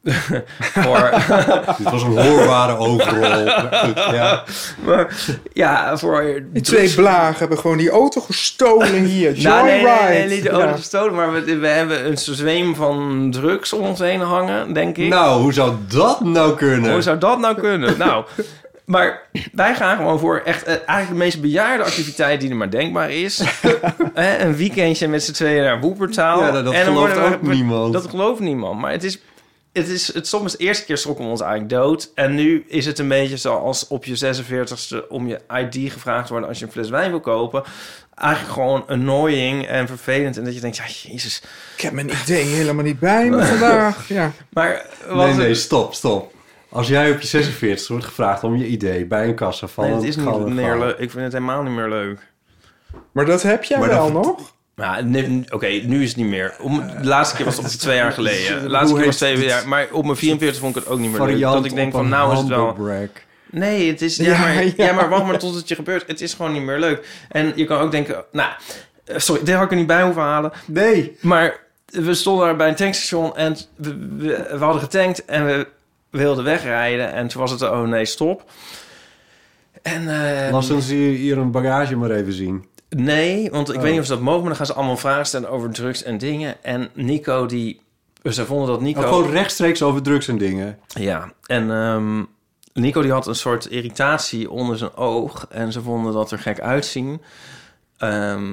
voor, Dit was een hoorbare overrol. ja. maar, ja, voor Die twee blagen hebben gewoon die auto gestolen hier. Nou, nee, Joyride. nee, nee, niet de auto Ja. gestolen, maar we, we hebben een zweem van drugs om ons heen hangen, denk ik. Nou, hoe zou dat nou kunnen? Hoe zou dat nou kunnen? nou, maar wij gaan gewoon voor echt eh, eigenlijk de meest bejaarde activiteit die er maar denkbaar is. Een weekendje met z'n tweeën naar Woepertaal. Ja, dat- gelooft we- ook niemand. Dat gelooft niemand. Maar het is... Het is het, soms de eerste keer schrokken we ons eigenlijk dood. En nu is het een beetje zoals op je 46ste om je ID gevraagd worden als je een fles wijn wil kopen. Eigenlijk gewoon annoying en vervelend. En dat je denkt, ja, jezus. Ik heb mijn idee helemaal niet bij me vandaag. Ja. Maar wat Nee, nee, stop, stop. Als jij op je 46 wordt gevraagd om je idee bij een kassa van Nee, het is niet meer leuk. Ik vind het helemaal niet meer leuk. Maar dat heb jij Maar wel dat- nog? Ja, nee, oké, nu is het niet meer. Om, de laatste keer was het twee jaar geleden. De laatste keer was twee jaar. Maar op mijn 44 vond ik het ook niet meer leuk. Dat ik denk van, nou is het wel... Nee, het is... Ja, Ja, maar, ja. ja. maar wacht maar tot het je gebeurt. Het is gewoon niet meer leuk. En je kan ook denken... Nou, eh, sorry, dit had ik er niet bij hoeven halen. Nee. Maar we stonden daar bij een tankstation en we, we, we hadden getankt en we wilden wegrijden. En toen was het, oh nee, stop. En, eh, Laat ons hier, hier een bagage maar even zien. Nee, want ik Oh. weet niet of ze dat mogen, maar dan gaan ze allemaal vragen stellen over drugs en dingen. En Nico, die. Ze vonden dat Nico. Oh, gewoon rechtstreeks over drugs en dingen. Ja, en ehm, Nico die had een soort irritatie onder zijn oog. En ze vonden dat er gek uitzien. Ehm,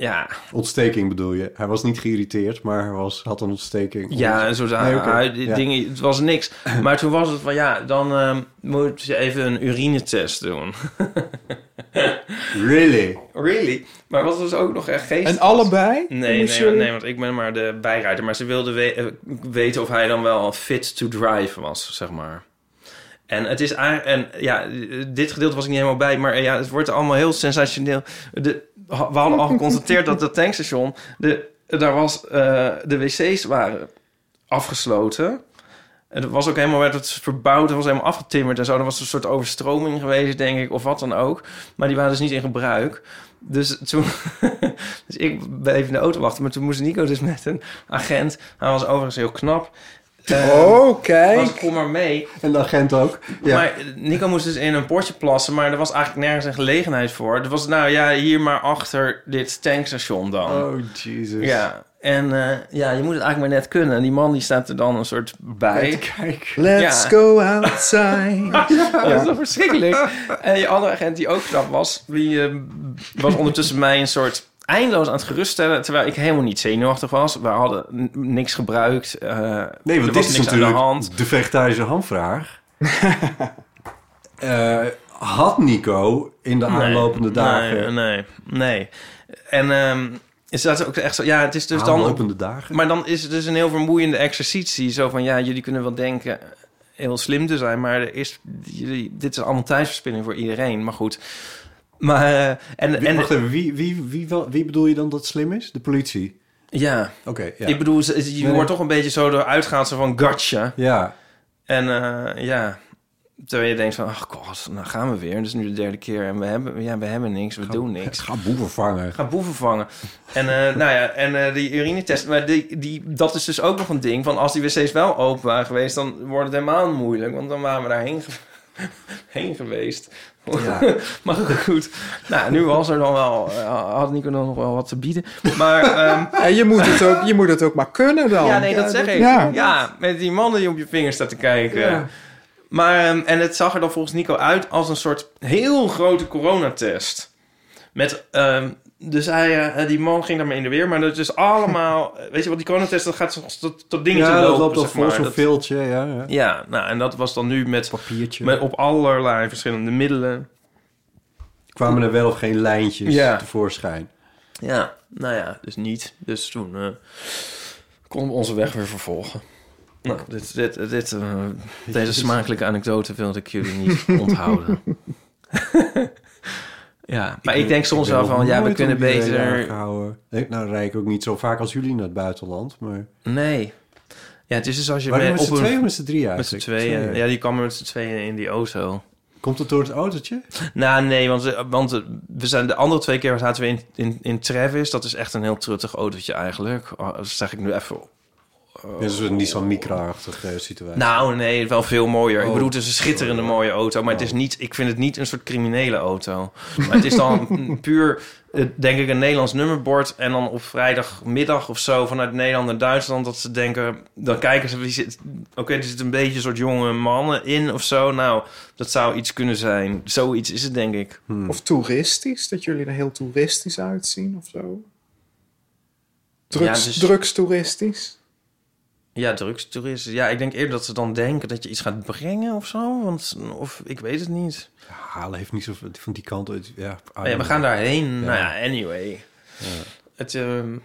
ja, Ontsteking bedoel je. Hij was niet geïrriteerd, maar hij was, had een ontsteking. ja, en zo Nee, Ja. dingen. Het was niks. Maar toen was het van ja, dan ehm, moet je even een urinetest doen. Really? really? Maar wat was ook nog echt geestig. En allebei? Nee, nee, je- nee, want ik ben maar de bijrijder. Maar ze wilden we- eh, weten of hij dan wel fit to drive was, zeg maar. En het is eigenlijk... En ja, dit gedeelte was ik niet helemaal bij. Maar ja, het wordt allemaal heel sensationeel. De, we hadden al geconstateerd dat het tankstation... De, daar was, eh, de wc's waren afgesloten. En het was ook helemaal, werd het verbouwd, het was helemaal afgetimmerd en zo. Er was een soort overstroming geweest, denk ik, of wat dan ook. Maar die waren dus niet in gebruik. Dus toen... dus ik bleef in de auto wachten. Maar toen moest Nico dus met een agent. Hij was overigens heel knap. Eh, Oh, was, kijk. kom maar mee. En de agent ook. Ja. Maar Nico moest dus in een potje plassen, maar er was eigenlijk nergens een gelegenheid voor. Er was, nou ja, hier maar achter dit tankstation dan. Oh, Jesus. Ja, en eh, ja, je moet het eigenlijk maar net kunnen. En die man die staat er dan een soort bij. Kijk. Let's Ja. go outside. Ja, dat is toch verschrikkelijk. En die andere agent die ook knap was, die eh, was ondertussen mij een soort eindeloos aan het geruststellen, terwijl ik helemaal niet zenuwachtig was. We hadden niks gebruikt. eh, Nee, want dit is aan de natuurlijk hand. de vegetarische hamvraag. Eh, had Nico in de aanlopende dagen... Nee, nee, nee. En ehm is dat ook echt zo? Ja, het is dus dan... aanlopende dagen? Maar dan is het dus een heel vermoeiende exercitie. Zo van, ja, jullie kunnen wel denken heel slim te zijn, maar er is, jullie, dit is allemaal tijdsverspilling voor iedereen. Maar goed. Maar, eh, en, Wie, en, wacht even, wie, wie, wie, wie bedoel je dan dat slim is? De politie? ja, Oké, ja. ik bedoel, ze- je Nee. wordt toch een beetje zo eruit gehaald, zo van gotcha. Ja, En eh, ja, terwijl je denkt van, ach god, nou gaan we weer. Het is nu de derde keer en we hebben, ja, we hebben niks, we doen niks. ga boeven vangen. Ga boeven vangen. En eh, nou ja, en eh, die urinetest, maar die, die, dat is dus ook nog een ding. Van als die wc's wel open waren geweest, dan wordt het helemaal moeilijk. Want dan waren we daarheen ge- heen geweest. Ja. maar goed, nou, nu was er dan wel, eh, had Nico dan nog wel wat te bieden. Maar ehm, Ja, je, moet het ook, je moet het ook maar kunnen dan. ja, nee, dat zeg ik. Ja. Ja. met die mannen die op je vingers staat te kijken. Ja. Maar, ehm, en het zag er dan volgens Nico uit als een soort heel grote coronatest. Met, ehm, dus hij, eh, die man ging daarmee in de weer, maar dat is allemaal, weet je wat, die coronatest, dat gaat tot, tot, tot dingetje Ja, dat lopen, loopt al zeg zo'n Dat- veeltje, ja. ja. Ja, nou, en dat was dan nu met, Papiertje. met op allerlei verschillende middelen. Kwamen er wel of geen lijntjes Ja. tevoorschijn? Ja, nou ja, dus niet. Dus toen eh konden we onze weg weer vervolgen. Nou, dit, dit, dit, eh, deze smakelijke anekdote wilde ik jullie niet onthouden. Ja, maar ik, denk soms wel van, ja, we kunnen beter... Nee, nou ik ook niet zo vaak als jullie naar het buitenland, maar... Nee. Ja, het is dus als je met op z'n tweeën of met z'n drieën Met z'n eigenlijk? tweeën. Twee. Ja, die kwam met z'n tweeën in die auto. Komt het door het autootje? Nou, nee, want, eh, want eh, we zijn de andere twee keer zaten we in, in, in Travis. Dat is echt een heel truttig autootje eigenlijk. Oh, dat zeg ik nu even. Ja, dat is een Nissan Micra-achtige situatie. Nou, nee, wel veel mooier. Ik Oh, bedoel, het is een schitterende mooie auto, maar het is niet. Ik vind het niet een soort criminele auto. Maar het is dan puur, eh, denk ik, een Nederlands nummerbord. En dan op vrijdagmiddag of zo vanuit Nederland naar Duitsland, dat ze denken, dan kijken ze wie zit. Oké, er zitten een beetje een soort jonge mannen in of zo. Nou, dat zou iets kunnen zijn. Zoiets is het, denk ik. Of toeristisch, dat jullie er heel toeristisch uitzien of zo. Drugs, Ja, dus- Drugstoeristisch. Ja, drugstoeristen. Ja, ik denk eerder dat ze dan denken dat je iets gaat brengen of zo. Want, of ik weet het niet. Halen heeft niet zo van die kant uit. Ja, Oh ja, we gaan daarheen. Ja. Nou ja, anyway. Het, ehm,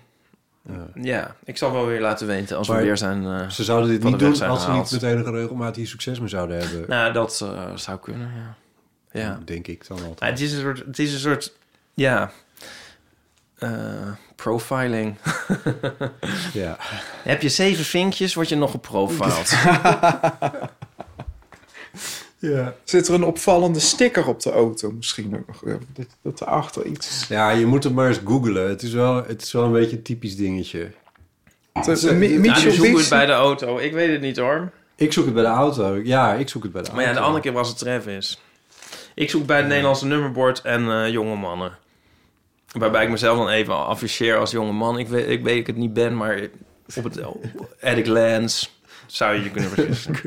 ja. ik zal wel weer laten weten als Maar we weer zijn. eh, Ze zouden dit niet doen als ze niet met enige regelmaat hier succes mee zouden hebben. Nou, dat eh, zou kunnen, ja. Ja. Denk ik dan altijd. Het is een soort, het is een soort, ja, eh, profiling. ja. Heb je zeven vinkjes, word je nog geprofiled. ja. Zit er een opvallende sticker op de auto misschien ook nog? Dat, dat erachter iets... Ja, je moet het maar eens googlen. Het is wel, het is wel een beetje een typisch dingetje. Mi- zoeken we het bij de auto. Ik weet het niet hoor. Ik zoek het bij de auto. Ja, ik zoek het bij de Maar ja, auto. de andere keer was het Travis. Ik zoek bij het Nederlandse nummerbord en eh, jonge mannen. Waarbij ik mezelf dan even afficheer als jonge man. Ik weet, ik weet ik het niet ben, maar op het at a glance zou je je kunnen vergissen.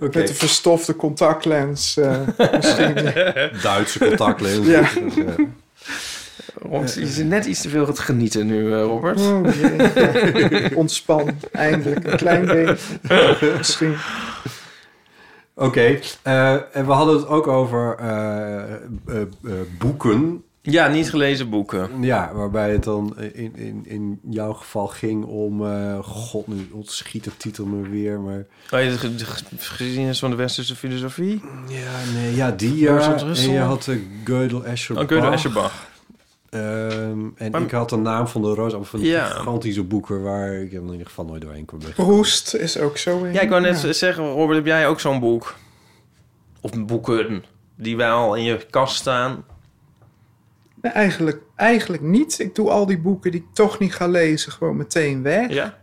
Oké. Met een verstofte contactlens eh. Duitse contactlens. Ja. Je zit net iets te veel het genieten nu, eh, Robert. Oh. Ontspan, eindelijk. Een klein beetje. Misschien. Oké, eh, en we hadden het ook over eh, eh, boeken. Ja, niet gelezen boeken. Ja, waarbij het dan in, in, in jouw geval ging om... God, nu ontschiet de titel me weer, maar... Oh, je de, de geschiedenis van de westerse filosofie? Ja, nee, ja, die ja. En je had de Gödel Escherbach. Oh, Gödel Escherbach. Ehm, en Maar- ik had de naam van de roos, van die Ja. gigantische boeken waar ik in ieder geval nooit doorheen kwam. Proest is ook zo. Ja, ik wou net Ja. zeggen, Robert, heb jij ook zo'n boek? Of boeken die wel in je kast staan? Nee, eigenlijk, eigenlijk niet. Ik doe al die boeken die ik toch niet ga lezen gewoon meteen weg. Ja?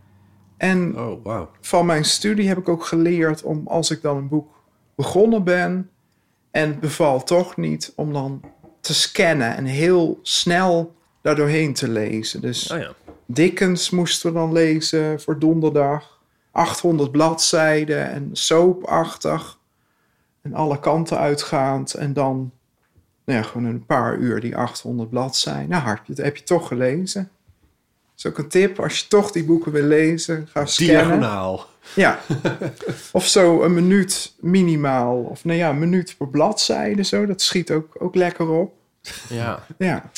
En Oh, wauw. van mijn studie heb ik ook geleerd om als ik dan een boek begonnen ben en het bevalt toch niet, om dan te scannen en heel snel daar doorheen te lezen. Dus Oh ja. Dickens moesten we dan lezen voor donderdag. 800 bladzijden en soapachtig. En alle kanten uitgaand. En dan nou ja, gewoon een paar uur die 800 bladzijden. Nou, heb je, heb je toch gelezen. Dat is ook een tip. Als je toch die boeken wil lezen, ga scannen. Diagonaal. Ja. of zo een minuut minimaal. Of nou ja, een minuut per bladzijde. Zo. Dat schiet ook, ook lekker op. Ja. Ja.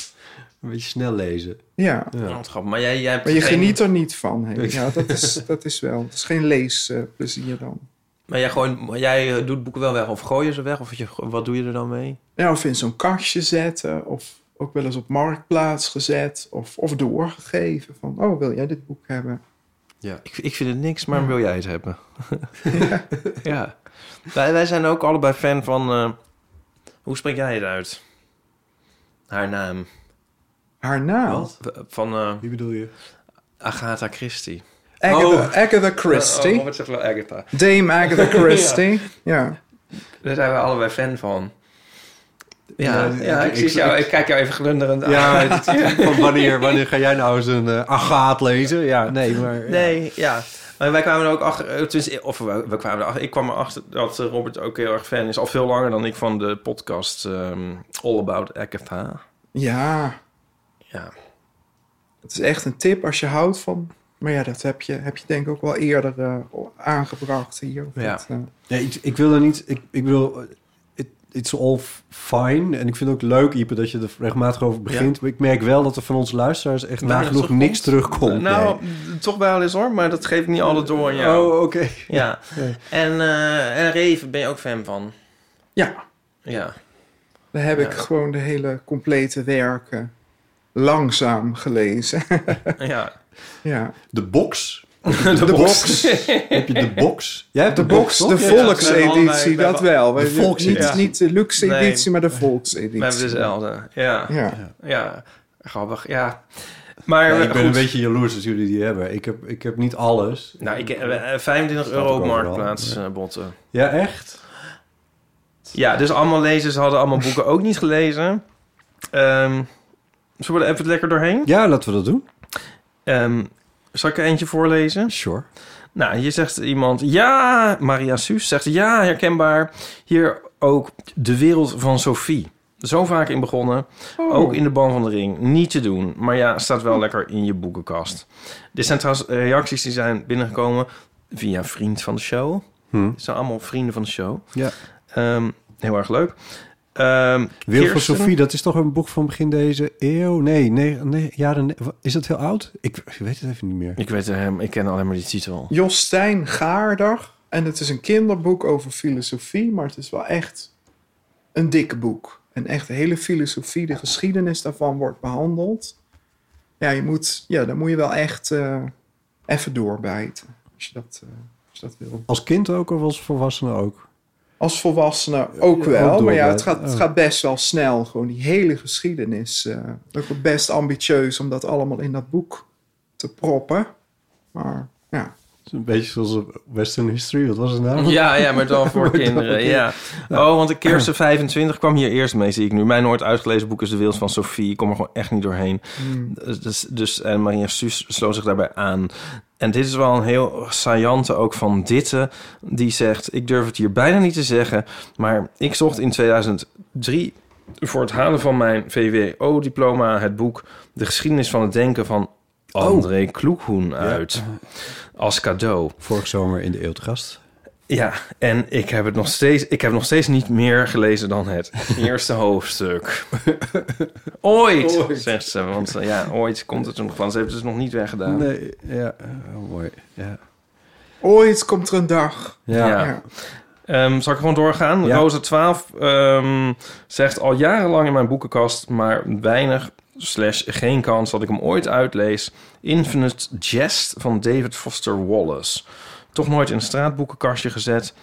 Een beetje snel lezen. Ja. Oh. Maar jij, jij hebt Maar je geen- geniet er niet van. Hè? Ja, dat is, dat is wel. Het is geen leesplezier dan. Maar jij, maar jij eh, doet boeken wel weg of gooi je ze weg? Of je, wat doe je er dan mee? Ja, of in zo'n kastje zetten. Of ook wel eens op marktplaats gezet. Of, of doorgegeven. Van, oh, wil jij dit boek hebben? Ja. Ik, ik vind het niks, maar wil jij het hebben? ja. Wij, wij zijn ook allebei fan van... eh, hoe spreek jij het uit? Haar naam. Haar naam? Van eh, Wie bedoel je? Agatha Christie. Agatha, Oh. Agatha Christie. Oh, wat zegt wel Agatha? Dame Agatha Christie. ja. Daar zijn we allebei fan van. Ja, Ja, ja, ik- ik, zie ik- jou, ik kijk jou even glunderend aan. Ja, van wanneer, wanneer ga jij nou eens een eh, agaat lezen? Ja, nee, maar... ja. Nee, ja. Maar wij kwamen er ook achter, eh, of we, we kwamen erachter, ik kwam erachter dat Robert ook heel erg fan is, al veel langer dan ik van de podcast ehm, All About Agatha. Ja. Ja. Het is echt een tip als je houdt van... Maar ja, dat heb je, heb je denk ik ook wel eerder eh, aangebracht hier. Ja. Ja, ik, ik wil er niet... Ik, ik bedoel, it, it's all fine. En ik vind het ook leuk, Ipe, dat je er regelmatig over begint. Maar ik merk wel dat er van onze luisteraars echt nagenoeg terugkomt. niks terugkomt. Nou, Nee. toch wel eens hoor, maar dat geef ik niet altijd door aan jou. Oh, oké. Ja. En, eh en Reven ben je ook fan van? Ja. Ja. Daar heb ik gewoon de hele complete werken langzaam gelezen. Ja. ja. De box. De, box. Heb je de box? Jij hebt De box, de we volkseditie, we dat wel. de We- volkseditie. Niet, Ja. niet de luxe Nee. editie, maar de We volkseditie. hebben dezelfde. Ja. Ja. Ja. Grappig. Ja. Maar Ja, eh, ik ben goed. een beetje jaloers als jullie die hebben. Ik heb, ik heb niet alles. Nou, ik, eh, 25 Staat euro ook op. Marktplaats eh, botten. Ja, echt? Ja, dus allemaal lezers hadden allemaal boeken ook niet gelezen. Ehm zullen we er even lekker doorheen? Ja, laten we dat doen. Ehm, zal ik er eentje voorlezen? Sure. Nou, hier zegt iemand... Ja, Maria Suus zegt... Ja, herkenbaar. Hier ook de wereld van Sophie. Zo vaak in begonnen. Oh. Ook in de ban van de ring. Niet te doen. Maar ja, staat wel lekker in je boekenkast. Dit zijn trouwens reacties die zijn binnengekomen... via vriend van de show. Hm. Het zijn allemaal vrienden van de show. Ja. Ehm, heel erg leuk. Ehm Wereld van Sophie, dat is toch een boek van begin deze eeuw? Nee, nee, nee jaren... Is dat heel oud? Ik, ik weet het even niet meer. Ik weet hem, ik ken alleen maar die titel. Jostijn Gaarder. En het is een kinderboek over filosofie, maar het is wel echt een dik boek. En echt de hele filosofie, de geschiedenis daarvan wordt behandeld. Ja, je moet, ja dan moet je wel echt eh, even doorbijten. Als je, dat, eh, als je dat wil. Als kind ook of als volwassene ook? Als volwassene ook Ja, wel. ook maar ja, het gaat, het gaat best wel snel. Gewoon die hele geschiedenis. eh ook best ambitieus om dat allemaal in dat boek te proppen. Maar ja. Het is een beetje zoals Western History. Wat was het nou? Ja, ja, maar dan voor Maar dan kinderen. Ja. Oh, want de Kirsten 25 kwam hier eerst mee, zie ik nu. Mijn nooit uitgelezen boek is De Wereld van Sophie. Ik kom er gewoon echt niet doorheen. Dus, dus, en Maria Suus sloot zich daarbij aan. En dit is wel een heel saillante ook van Ditte. Die zegt, ik durf het hier bijna niet te zeggen... maar ik zocht in 2003 voor het halen van mijn VWO-diploma... het boek De geschiedenis van het denken van André Kloekhoen uit. Als cadeau. Vorig zomer in de Eeuw te gast. Ja, en ik heb het nog steeds, ik heb nog steeds niet meer gelezen dan het eerste hoofdstuk. Ooit, zegt ze. Want eh, ja, ooit komt het er nog van. Ze heeft het dus nog niet weggedaan. Nee, ja, oh, mooi. Ja. Ooit komt er een dag. Ja. Ehm, zal ik gewoon doorgaan? Ja. Rosa 12 ehm, zegt al jarenlang in mijn boekenkast, maar weinig slash geen kans dat ik hem ooit uitlees. Infinite Jest van David Foster Wallace. Toch nooit in een straatboekenkastje gezet,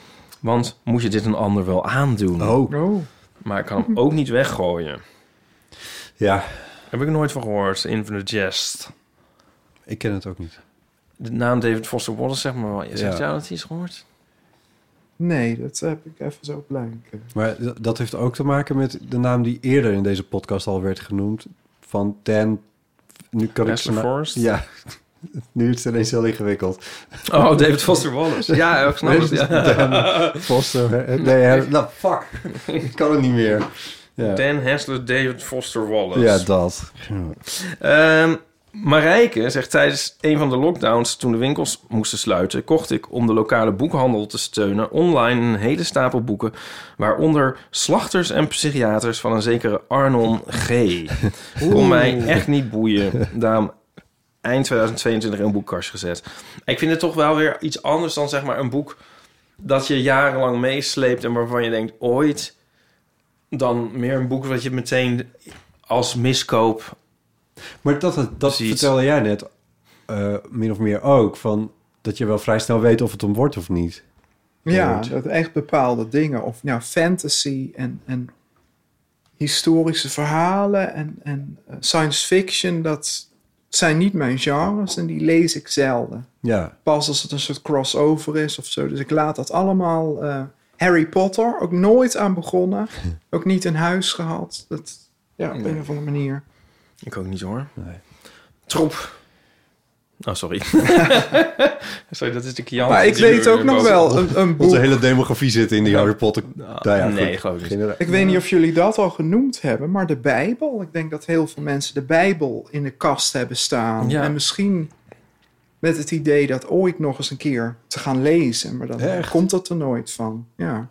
want moet je dit een ander wel aandoen? Oh, Oh. Maar ik kan hem ook niet weggooien. ja. Heb ik er nooit van gehoord, Infinite Jest. Ik ken het ook niet. De naam David Foster Wallace, zeg maar wel. Je zegt Ja. jou dat hij is gehoord? Nee, dat heb ik even zo blank. Maar dat heeft ook te maken met de naam die eerder in deze podcast al werd genoemd. Van Dan... Nu kan ik Forrest? Ja. Nu is het ineens heel ingewikkeld. Oh, David Foster Wallace. Ja, ik snap het. Ja. Dan Foster... Nee, nou, fuck. Ik kan het niet meer. Ja, Dan Hessler, David Foster Wallace. ja dat. Ehm, Marijke zegt tijdens een van de lockdowns, toen de winkels moesten sluiten, kocht ik om de lokale boekhandel te steunen online een hele stapel boeken, waaronder Slachters en Psychiaters van een zekere Arnon G. Kon mij echt niet boeien. Daarom eind 2022 in een boekkastje gezet. Ik vind het toch wel weer iets anders dan zeg maar een boek dat je jarenlang meesleept en waarvan je denkt ooit dan meer een boek wat je meteen als miskoop Maar dat, dat vertelde jij net eh, min of meer ook. Van, dat je wel vrij snel weet of het hem wordt of niet. Ja, dat echt bepaalde dingen. Of ja, fantasy en, en historische verhalen en, en eh, science fiction, dat zijn niet mijn genres en die lees ik zelden. Ja, Pas als het een soort crossover is of zo. Dus ik laat dat allemaal. eh, Harry Potter, ook nooit aan begonnen. ook niet in huis gehad. Dat, ja, op Nee. een of andere manier. Ik ook niet hoor. Nee. Trop. Oh, sorry. sorry, dat is de Kian. Maar ik weet ook nog wel een, een boek. onze hele demografie zit in die Harry Potter. Nou ja, nee, goed. gewoon niet. Genera- Ik weet niet of jullie dat al genoemd hebben, maar de Bijbel. Ik denk dat heel veel mensen de Bijbel in de kast hebben staan. Ja. En misschien met het idee dat ooit nog eens een keer te gaan lezen. Maar dan Echt? komt dat er nooit van. Ja.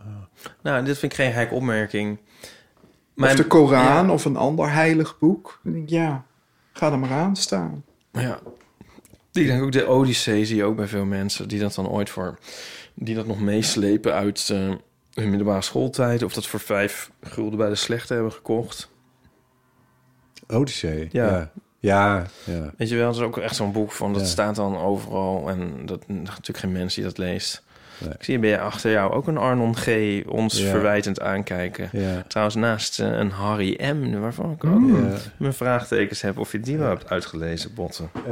Nou, dit vind ik geen gekke opmerking. of de Koran ja. of een ander heilig boek. Ik, ja, ga er maar aan staan. Ja. Ik denk ook de Odyssee zie je ook bij veel mensen die dat dan ooit voor... die dat nog meeslepen uit eh, in middelbare schooltijd... of dat voor vijf gulden bij de slechte hebben gekocht. Odyssee. Ja. Ja. Ja, ja. Weet je wel, dat is ook echt zo'n boek van... dat Ja. staat dan overal en dat natuurlijk geen mens die dat leest. Nee. Ik zie bij achter jou ook een Arnon G. ons Ja. verwijtend aankijken. Ja. Trouwens, naast eh, een Harry M. waarvan ik ook Mm. Ja. mijn vraagtekens heb... of je die wel hebt uitgelezen, Botten. Eh,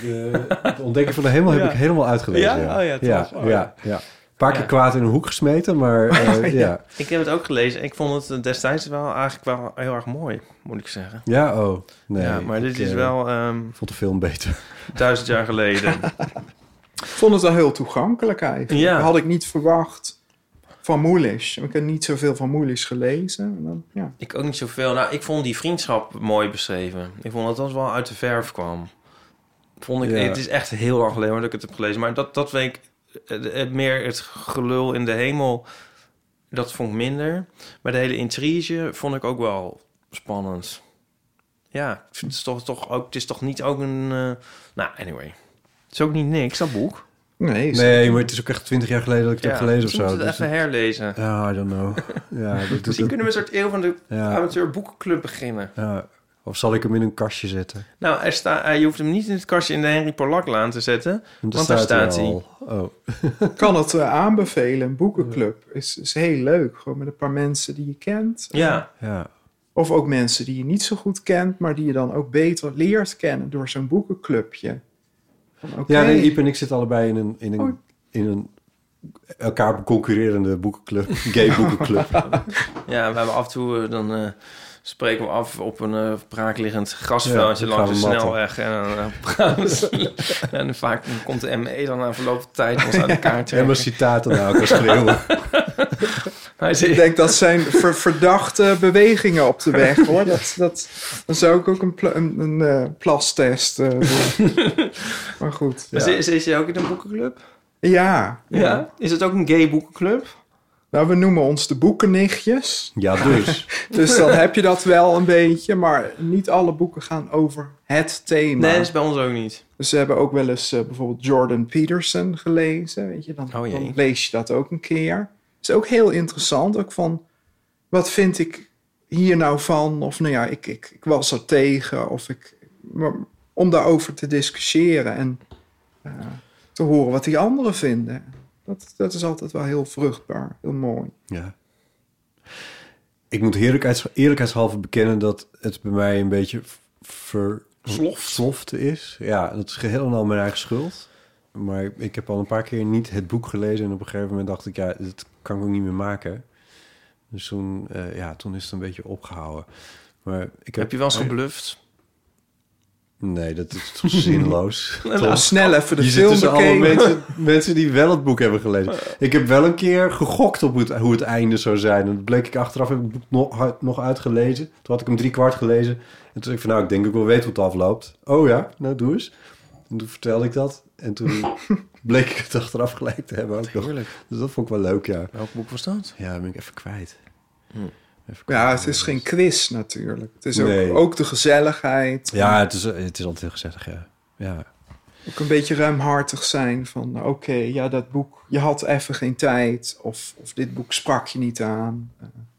de, het ontdekken van de hemel Ja. heb ik helemaal uitgelezen. Ja? Oh ja? Oh ja, ja. ja. Een paar keer Ja. kwaad in een hoek gesmeten, maar eh, ja. Ik heb het ook gelezen. Ik vond het destijds wel eigenlijk wel heel erg mooi, moet ik zeggen. Ja, oh. Nee, ja, maar dit is wel ehm, Ik vond de film beter. duizend jaar geleden. Ik vond het wel heel toegankelijk eigenlijk. Ja. Dat had ik niet verwacht van Moelish. Ik heb niet zoveel van Moelish gelezen. En dan, ja. ik ook niet zoveel. Nou, ik vond die vriendschap mooi beschreven. Ik vond dat dat wel uit de verf kwam. Vond ik, Ja. Het is echt heel lang geleden dat ik het heb gelezen. Maar dat, dat het, het meer het gelul in de hemel, dat vond ik minder. Maar de hele intrige vond ik ook wel spannend. Ja, het is toch, toch ook, het is toch niet ook een... eh, nou, anyway. Het is ook niet niks, dat boek. Nee, Nee, maar het is ook echt twintig jaar geleden dat ik het heb gelezen of zo. moet het Dus- even herlezen. Ja, I don't know. Ja, dat, dat, Misschien kunnen we een soort eeuw van de Ja. amateur boekenclub beginnen. ja. Of zal ik hem in een kastje zetten? Nou, er sta, eh, je hoeft hem niet in het kastje in de Henry Polaklaan te zetten. Want, Want daar staat hij. al. Oh. Kan het eh, aanbevelen. Een boekenclub is, is heel leuk. Gewoon met een paar mensen die je kent. Ja, Ja. Of ook mensen die je niet zo goed kent, maar die je dan ook beter leert kennen door zo'n boekenclubje. Ja, nee, Iep en ik zitten allebei in een, in een, Oh. in een elkaar concurrerende boekenclub. Gay boekenclub. ja, we hebben af en toe, eh, dan eh, spreken we af op een eh braakliggend grasveldje Ja, langs de snelweg. En, dan, gaan we- en vaak komt de ME dan na verloop van tijd ons uit elkaar Helemaal trekken. citaten naar elkaar schreeuwen. Ik denk dat zijn ver- verdachte bewegingen op de weg hoor. Dat, dat, dan zou ik ook een, een, een eh, plastest eh, doen. maar goed. "Maar zit, zit je ook in een boekenclub? Ja, Ja. Is het ook een gay boekenclub? Nou, we noemen ons de boekennichtjes. Ja, dus. Dus dan heb je dat wel een beetje. Maar niet alle boeken gaan over het thema. Nee, dat is bij ons ook niet. Dus we hebben ook wel eens eh, bijvoorbeeld Jordan Peterson gelezen. Weet je, dan, Oh dan lees je dat ook een keer. Is ook heel interessant. Ook van, wat vind ik hier nou van? Of nou ja, ik, ik, ik was er tegen. Of ik, maar om daarover te discussiëren en eh, te horen wat die anderen vinden. Dat, dat is altijd wel heel vruchtbaar, heel mooi. Ja. Ik moet eerlijkheids, eerlijkheidshalve bekennen dat het bij mij een beetje versloft is. Ja, dat is geheel en al mijn eigen schuld. Maar ik heb al een paar keer niet het boek gelezen... en op een gegeven moment dacht ik, ja, dat kan ik ook niet meer maken. Dus toen, eh, ja, toen is het een beetje opgehouden. Maar ik heb, Heb je wel eens gebluft? Nee, dat is toch zinloos. Nou, Toch? snel even de Je zit film allemaal bekeken. mensen, mensen die wel het boek hebben gelezen. Ik heb wel een keer gegokt op het, hoe het einde zou zijn. En dat bleek ik achteraf, heb ik het boek nog, nog uitgelezen. Toen had ik hem drie kwart gelezen. En toen ik van, nou, ik denk ik wel weet hoe het afloopt. Oh ja, nou doe eens. En toen vertelde ik dat. En toen bleek ik het achteraf gelijk te hebben ook nog. Heerlijk. Dus dat vond ik wel leuk, ja. Welk boek was dat? Ja, dat ben ik even kwijt. Hm. Even Ja, het is geen quiz natuurlijk. Het is ook, Nee. ook de gezelligheid. Ja, het is, het is altijd heel gezellig, ja. Ja, Ook een beetje ruimhartig zijn van, oké, ja, dat boek, je had even geen tijd. Of, of dit boek sprak je niet aan.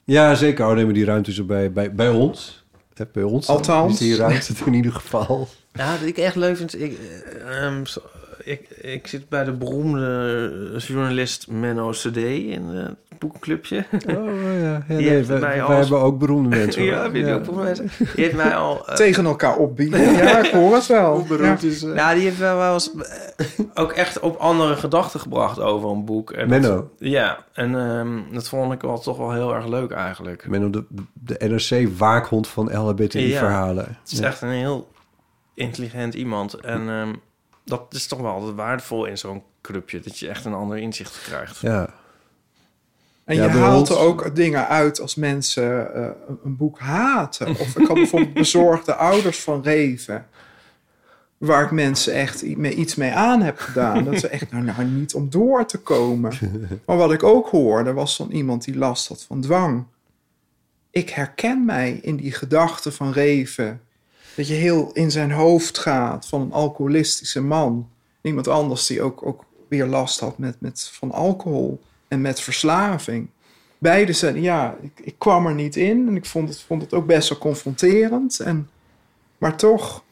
Ja, zeker. Oh, nee, maar die ruimte is er bij, bij, bij ons. Bij ons. Althans. Is die ruimte in ieder geval. Ja, wat ik echt leuk vind... Ik, eh, ehm, zo- ik, ik zit bij de beroemde journalist Menno CD in het boekenclubje. Oh, ja. ja nee, wij, mij wij als- hebben ook beroemde mensen. ja, weet je ook voor mensen. Die heeft mij al... eh, Tegen elkaar opbieden. Ja, ik hoor het wel. Hoe beroemd Ja. is... eh, Nou, die heeft wel wel eens eh, ook echt op andere gedachten gebracht over een boek. En Menno. dat- ja, en ehm, dat vond ik wel toch wel heel erg leuk eigenlijk. Menno, de, de NRC-waakhond van LHBTI-verhalen. Het is echt een heel intelligent iemand. En ehm, dat is toch wel altijd waardevol in zo'n clubje. Dat je echt een ander inzicht krijgt. Ja. En Ja, je haalt er ook dingen uit als mensen eh, een- boek haten. Of ik had bijvoorbeeld bezorgde ouders van Reven. Waar ik mensen echt iets mee aan heb gedaan. Dat ze echt, nou, nou niet om door te komen. Maar wat ik ook hoorde, was van iemand die last had van dwang. Ik herken mij in die gedachten van Reven. Dat je heel in zijn hoofd gaat van een alcoholistische man. Iemand anders die ook, ook weer last had met, met, van alcohol en met verslaving. beide zijn, ja, ik, ik kwam er niet in en ik vond het, vond het ook best wel confronterend. En, maar toch,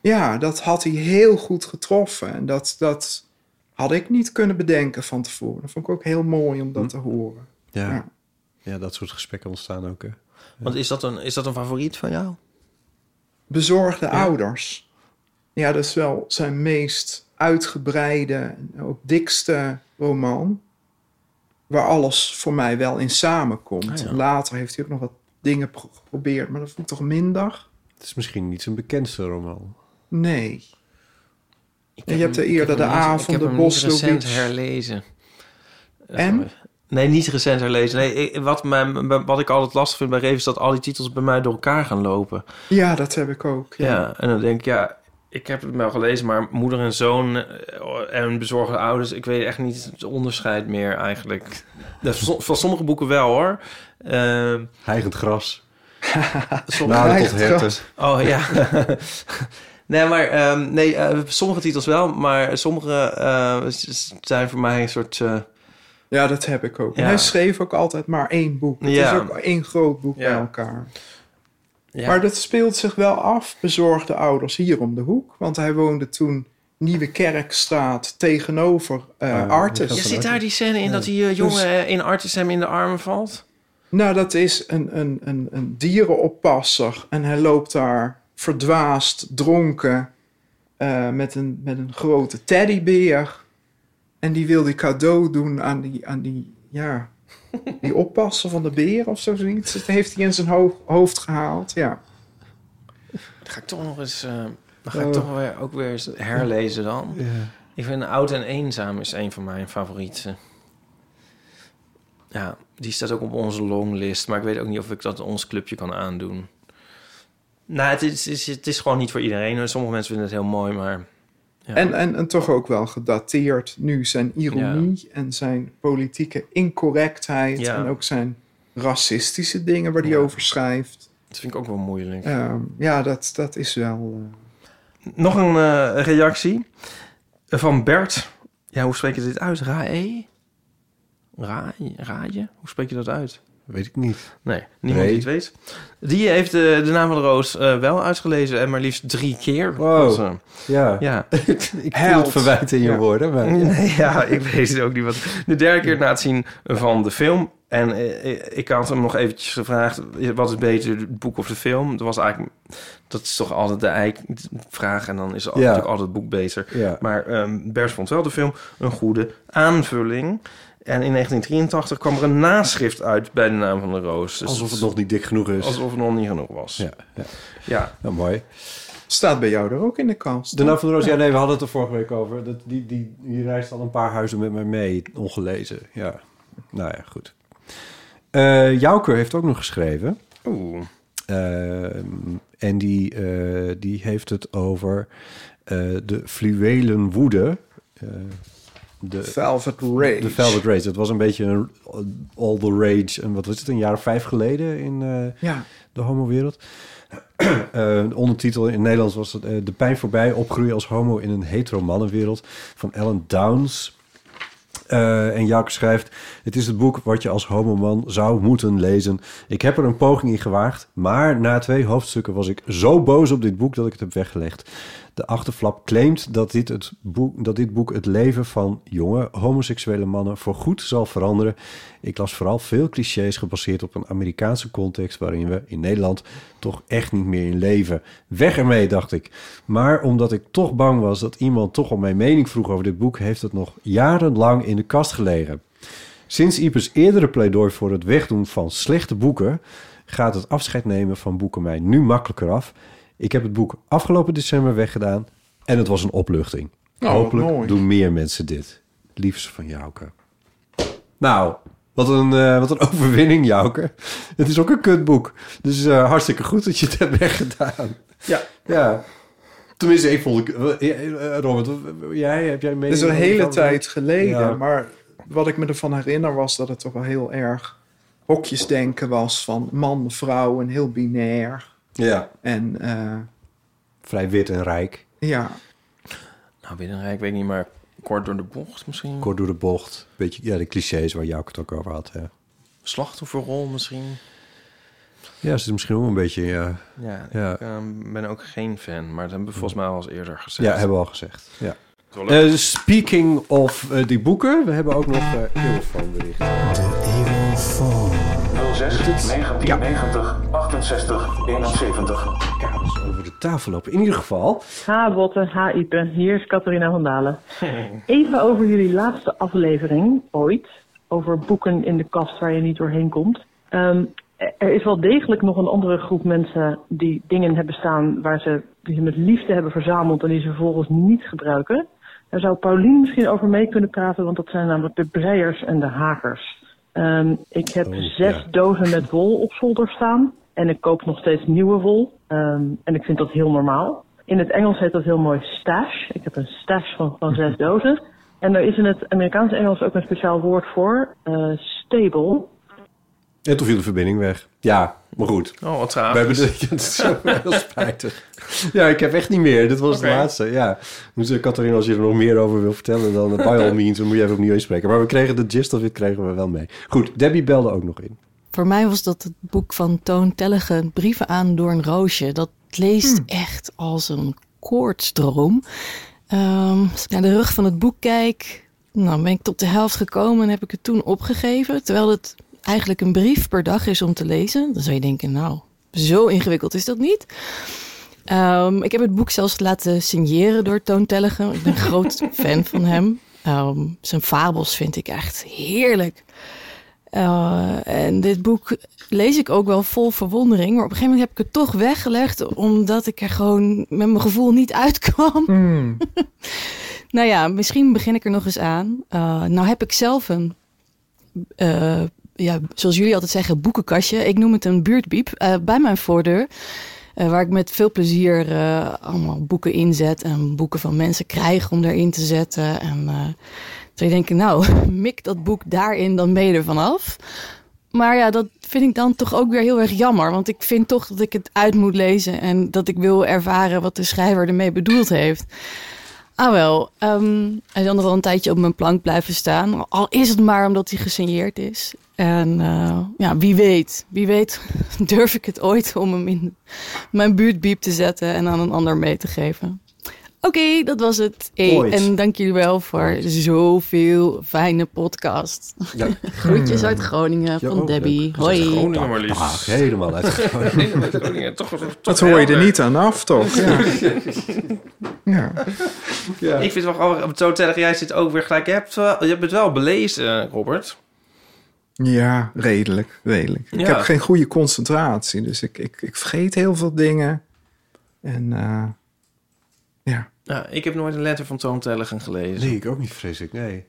ja, dat had hij heel goed getroffen. En dat, dat had ik niet kunnen bedenken van tevoren. Dat vond ik ook heel mooi om dat Hm. te horen. Ja. Ja. ja, dat soort gesprekken ontstaan ook. Hè. Want is dat een, is dat een favoriet van jou? Bezorgde ouders. Ja, dat is wel zijn meest uitgebreide en ook dikste roman. Waar alles voor mij wel in samenkomt. Ah, ja. Later heeft hij ook nog wat dingen pro- geprobeerd, maar dat vond ik toch minder. Het is misschien niet zijn bekendste roman. Nee. Ik En je hebt er ik eerder de hem niet- avond, Ik heb de hem recent herlezen. En? Nee, niet recent herlezen. Nee, ik- wat, mijn, wat ik altijd lastig vind bij Reven is dat al die titels bij mij door elkaar gaan lopen. Ja, dat heb ik ook. Ja, Ja. en dan denk ik, ja, ik heb het wel gelezen, maar moeder en zoon eh, en bezorgde ouders, ik weet echt niet het onderscheid meer eigenlijk. Dat van sommige boeken wel hoor. Ehm, Hijgend gras. sommige- tot herten. gras. Oh ja. nee, maar ehm, nee, eh, sommige titels wel, maar sommige eh, zijn voor mij een soort. eh, Ja, dat heb ik ook. En hij schreef ook altijd maar één boek. Het Ja. is ook één groot boek Ja. bij elkaar. ja. Maar dat speelt zich wel af, bezorgde ouders, hier om de hoek. Want hij woonde toen Nieuwe Kerkstraat tegenover eh Ah, Artes. is zit daar die scène in dat die Dus- jongen eh, in Artis hem in de armen valt? Nou, dat is een, een, een, een dierenoppasser. En hij loopt daar verdwaasd, dronken, eh, met, een, met een grote teddybeer. En die wil die cadeau doen aan die, aan die, ja, die oppasser van de beer of zo zoiets. Dat heeft hij in zijn ho- hoofd gehaald, ja. Dan ga ik toch nog eens. eh, dan ga ik Oh. toch weer, ook weer eens herlezen dan. Ja. Ik vind Oud en Eenzaam is een van mijn favorieten. Ja, die staat ook op onze longlist. Maar ik weet ook niet of ik dat ons clubje kan aandoen. Nou, het is, het is, het is gewoon niet voor iedereen. Sommige mensen vinden het heel mooi, maar... Ja. En, en, en toch ook wel gedateerd nu zijn ironie en zijn politieke incorrectheid. Ja. En ook zijn racistische dingen waar hij Ja. over schrijft. Dat vind ik ook wel moeilijk. Ehm, ja, dat, dat is wel... eh, Nog een eh, reactie van Bert. Ja, hoe spreek je dit uit? Rae? Ra Raaje? Hoe spreek je dat uit? Weet ik niet. Nee, niemand Nee. die het weet. Die heeft eh, de naam van de roos eh, wel uitgelezen en maar liefst drie keer. Wow. Dus, eh, Ja, ja. ik voel het verwijt in je Ja. woorden. Maar, Nee, ja, ik weet het ook niet. Wat. De derde keer na het zien van de film. En ik had hem nog eventjes gevraagd... wat is beter, het boek of de film? Dat was eigenlijk... Dat is toch altijd de eikvraag. En dan is al- Ja. natuurlijk altijd het boek beter. ja. Maar ehm Bers vond wel de film een goede aanvulling. En in 1983 kwam er een naschrift uit bij de naam van de roos. Dus Alsof het nog niet dik genoeg is. alsof het nog niet genoeg was. Ja, ja. ja. Nou, mooi. staat bij jou er ook in de kast. De naam van de Roos, ja nee, we hadden het er vorige week over. Dat, die, die, die reist al een paar huizen met mij mee, ongelezen. Ja, nou ja, goed. Eh Jouke heeft ook nog geschreven. Oeh. Ehm, en die, eh, die heeft het over eh, de fluwelen woede. Eh, de, Velvet Rage. de Velvet Rage. Dat was een beetje een all the rage. En wat was het, een jaar of vijf geleden in eh, Ja, de homowereld. Eh de ondertitel in het Nederlands was het, eh, De pijn voorbij, opgroeien als homo in een hetero mannenwereld van Ellen Downs. Eh, en Jouke schrijft: Het is het boek wat je als homoman zou moeten lezen. Ik heb er een poging in gewaagd, maar na twee hoofdstukken was ik zo boos op dit boek dat ik het heb weggelegd. De achterflap claimt dat dit, het boek, dat dit boek het leven van jonge homoseksuele mannen voorgoed zal veranderen. Ik las vooral veel clichés gebaseerd op een Amerikaanse context waarin we in Nederland toch echt niet meer in leven. Weg ermee, dacht ik. Maar omdat ik toch bang was dat iemand toch om mijn mening vroeg over dit boek, heeft het nog jarenlang in de kast gelegen. Sinds Ipes eerdere pleidooi voor het wegdoen van slechte boeken, gaat het afscheid nemen van boeken mij nu makkelijker af. Ik heb het boek afgelopen december weggedaan en het was een opluchting. Oh, Hopelijk doen meer mensen dit. Liefst van Jouke. Nou, wat een, eh, wat een overwinning, Jouke. Het is ook een kutboek. Dus eh, hartstikke goed dat je het hebt weggedaan. Ja. Ja. Tenminste, ik vond... eh, Robert, jij, heb jij mee? dat is een hele tijd geleden. Ja. Maar wat ik me ervan herinner was dat het toch wel heel erg hokjesdenken was van man, vrouw en heel binair. Ja. En eh, Vrij wit en rijk. ja, Nou, Binnenrijk weet ik niet, maar kort door de bocht misschien. Kort door de bocht. Beetje, ja, de clichés waar Jouke het ook over had. Ja. slachtofferrol misschien. Ja, ze is misschien ook een beetje... Ja, Ja, Ja. ik ehm, ben ook geen fan, maar dat hebben we volgens mij al eens eerder gezegd. ja hebben we al gezegd. Ja. Eh, speaking of eh, die boeken, we hebben ook nog uh, Eeuwfoon bericht. 06 1990 68 71. Kabels over de tafel lopen. In ieder geval, Ha Botte, ha Ipe, hier is Catharina van Dalen. Even over jullie laatste aflevering ooit, over boeken in de kast waar je niet doorheen komt. Ehm, er is wel degelijk nog een andere groep mensen die dingen hebben staan waar ze, die ze met liefde hebben verzameld en die ze vervolgens niet gebruiken. Daar zou Paulien misschien over mee kunnen praten, want dat zijn namelijk de breiers en de hakers. Ehm, ik heb Oh, zes ja. dozen met wol op zolder staan. En ik koop nog steeds nieuwe wol. Ehm, en ik vind dat heel normaal. In het Engels heet dat heel mooi stash. Ik heb een stash van, van zes dozen. En er is in het Amerikaanse Engels ook een speciaal woord voor. eh, stable. En toen viel de verbinding weg. Ja, maar goed. Oh, wat We traag. hebben de, het is zo heel spijtig. Ja, ik heb echt niet meer. Dit was Oké. de laatste. Ja. Dus uh, Catharina, als je er nog meer over wil vertellen, dan uh, by all means, dan moet je even opnieuw inspreken. Maar we kregen de gist of it kregen we wel mee. Goed, Debbie belde ook nog in. Voor mij was dat het boek van Toon Tellegen, Brieven aan door een roosje. Dat leest echt als een koortsdroom. Ehm, als ik naar de rug van het boek kijk, nou ben ik tot de helft gekomen en heb ik het toen opgegeven. Terwijl het eigenlijk een brief per dag is om te lezen. Dan zou je denken, nou, zo ingewikkeld is dat niet. Ehm, ik heb het boek zelfs laten signeren door Toon Tellegen. Ik ben een groot fan van hem. Ehm, zijn fabels vind ik echt heerlijk. Uh, en dit boek lees ik ook wel vol verwondering. Maar op een gegeven moment heb ik het toch weggelegd. Omdat ik er gewoon met mijn gevoel niet uitkwam. Hmm. nou ja, misschien begin ik er nog eens aan. Uh, nou heb ik zelf een, uh, ja, zoals jullie altijd zeggen, boekenkastje. Ik noem het een buurtbiep uh, bij mijn voordeur. Uh, waar ik met veel plezier uh, allemaal boeken inzet. En boeken van mensen krijg om erin te zetten. En zou je denken, nou, mik dat boek daarin, dan ben je er vanaf. Maar ja, dat vind ik dan toch ook weer heel erg jammer. Want ik vind toch dat ik het uit moet lezen. En dat ik wil ervaren wat de schrijver ermee bedoeld heeft. Ah wel, um, hij zal nog wel een tijdje op mijn plank blijven staan. Al is het maar omdat hij gesigneerd is. En uh, ja, wie weet, wie weet durf ik het ooit om hem in mijn buurtbiep te zetten en aan een ander mee te geven. Oké, okay, dat was het. Hey, en dank jullie wel voor Ooit. zoveel fijne podcast. Ja. Groetjes uit Groningen ja, van Debbie. Hoi. Groningen maar liefst. Ach, helemaal uit Groningen. Groningen. toch, toch dat hoor je er niet aan af, toch? Ja. ja. ja. Ik vind het wel grappig. Zo tegen jij zit ook weer gelijk. Je hebt, wel, je hebt het wel belezen, Robert. Ja, redelijk. redelijk. Ja. Ik heb geen goede concentratie. Dus ik, ik, ik vergeet heel veel dingen. En... Uh, ja. ja. Ik heb nooit een letter van Toon Tellegen gelezen. Nee, ik ook niet, vrees ik. Nee.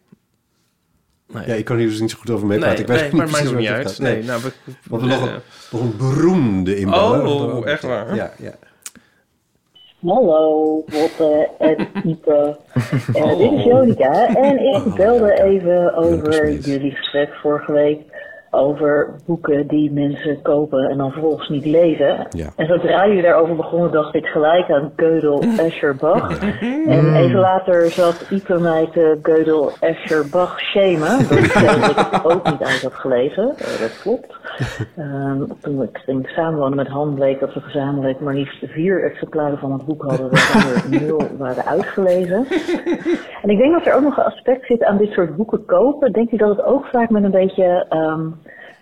nee. Ja, ik kan hier dus niet zo goed over meepraten. Nee, ik weet nee, niet maar maakt niet uit. gaat. Nee, nou, we, Want we nog, een, nog een beroemde inballer. Oh, echt waar? Ja, ja. Hallo, Botte en Ipe. Uh, dit is Jonica en ik belde even over jullie gesprek vorige week over boeken die mensen kopen en dan vervolgens niet lezen. Ja. En zodra jullie daarover begonnen, dacht ik gelijk aan Gödel, Escher, Bach. En even later zat Ipe mij te Gödel, Escher, Bach shamen. Dat ik het ook niet uit had gelezen. Uh, dat klopt. Um, toen ik ging samenwonen met Han, bleek dat we gezamenlijk maar liefst vier exemplaren van het boek hadden, waarvan er nul waren uitgelezen. En ik denk dat er ook nog een aspect zit aan dit soort boeken kopen. Denk je dat het ook vaak met een beetje um,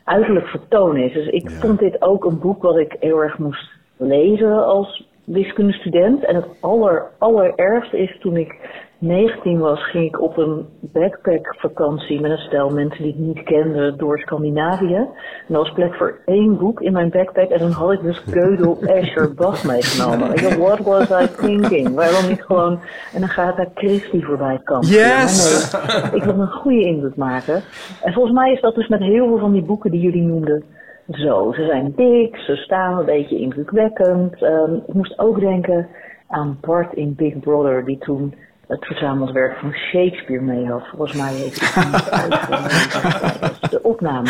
uiterlijk vertoon is? Dus ik ja. vond dit ook een boek wat ik heel erg moest lezen als wiskundestudent. En het aller, allerergste is toen ik 19 was, ging ik op een backpackvakantie met een stel mensen die ik niet kende door Scandinavië. En er was plek voor één boek in mijn backpack en dan had ik dus Gödel, Escher, Bach meegenomen. Ik dacht, what was I thinking? Waarom niet gewoon een Agatha Christie voorbij kan? Yes! Ja, nee, ik wil een goede indruk maken. En volgens mij is dat dus met heel veel van die boeken die jullie noemden zo. Ze zijn dik, ze staan een beetje indrukwekkend. Um, ik moest ook denken aan Bart in Big Brother, die toen het verzameld werk van Shakespeare mee had. Volgens mij heeft hij het de opname.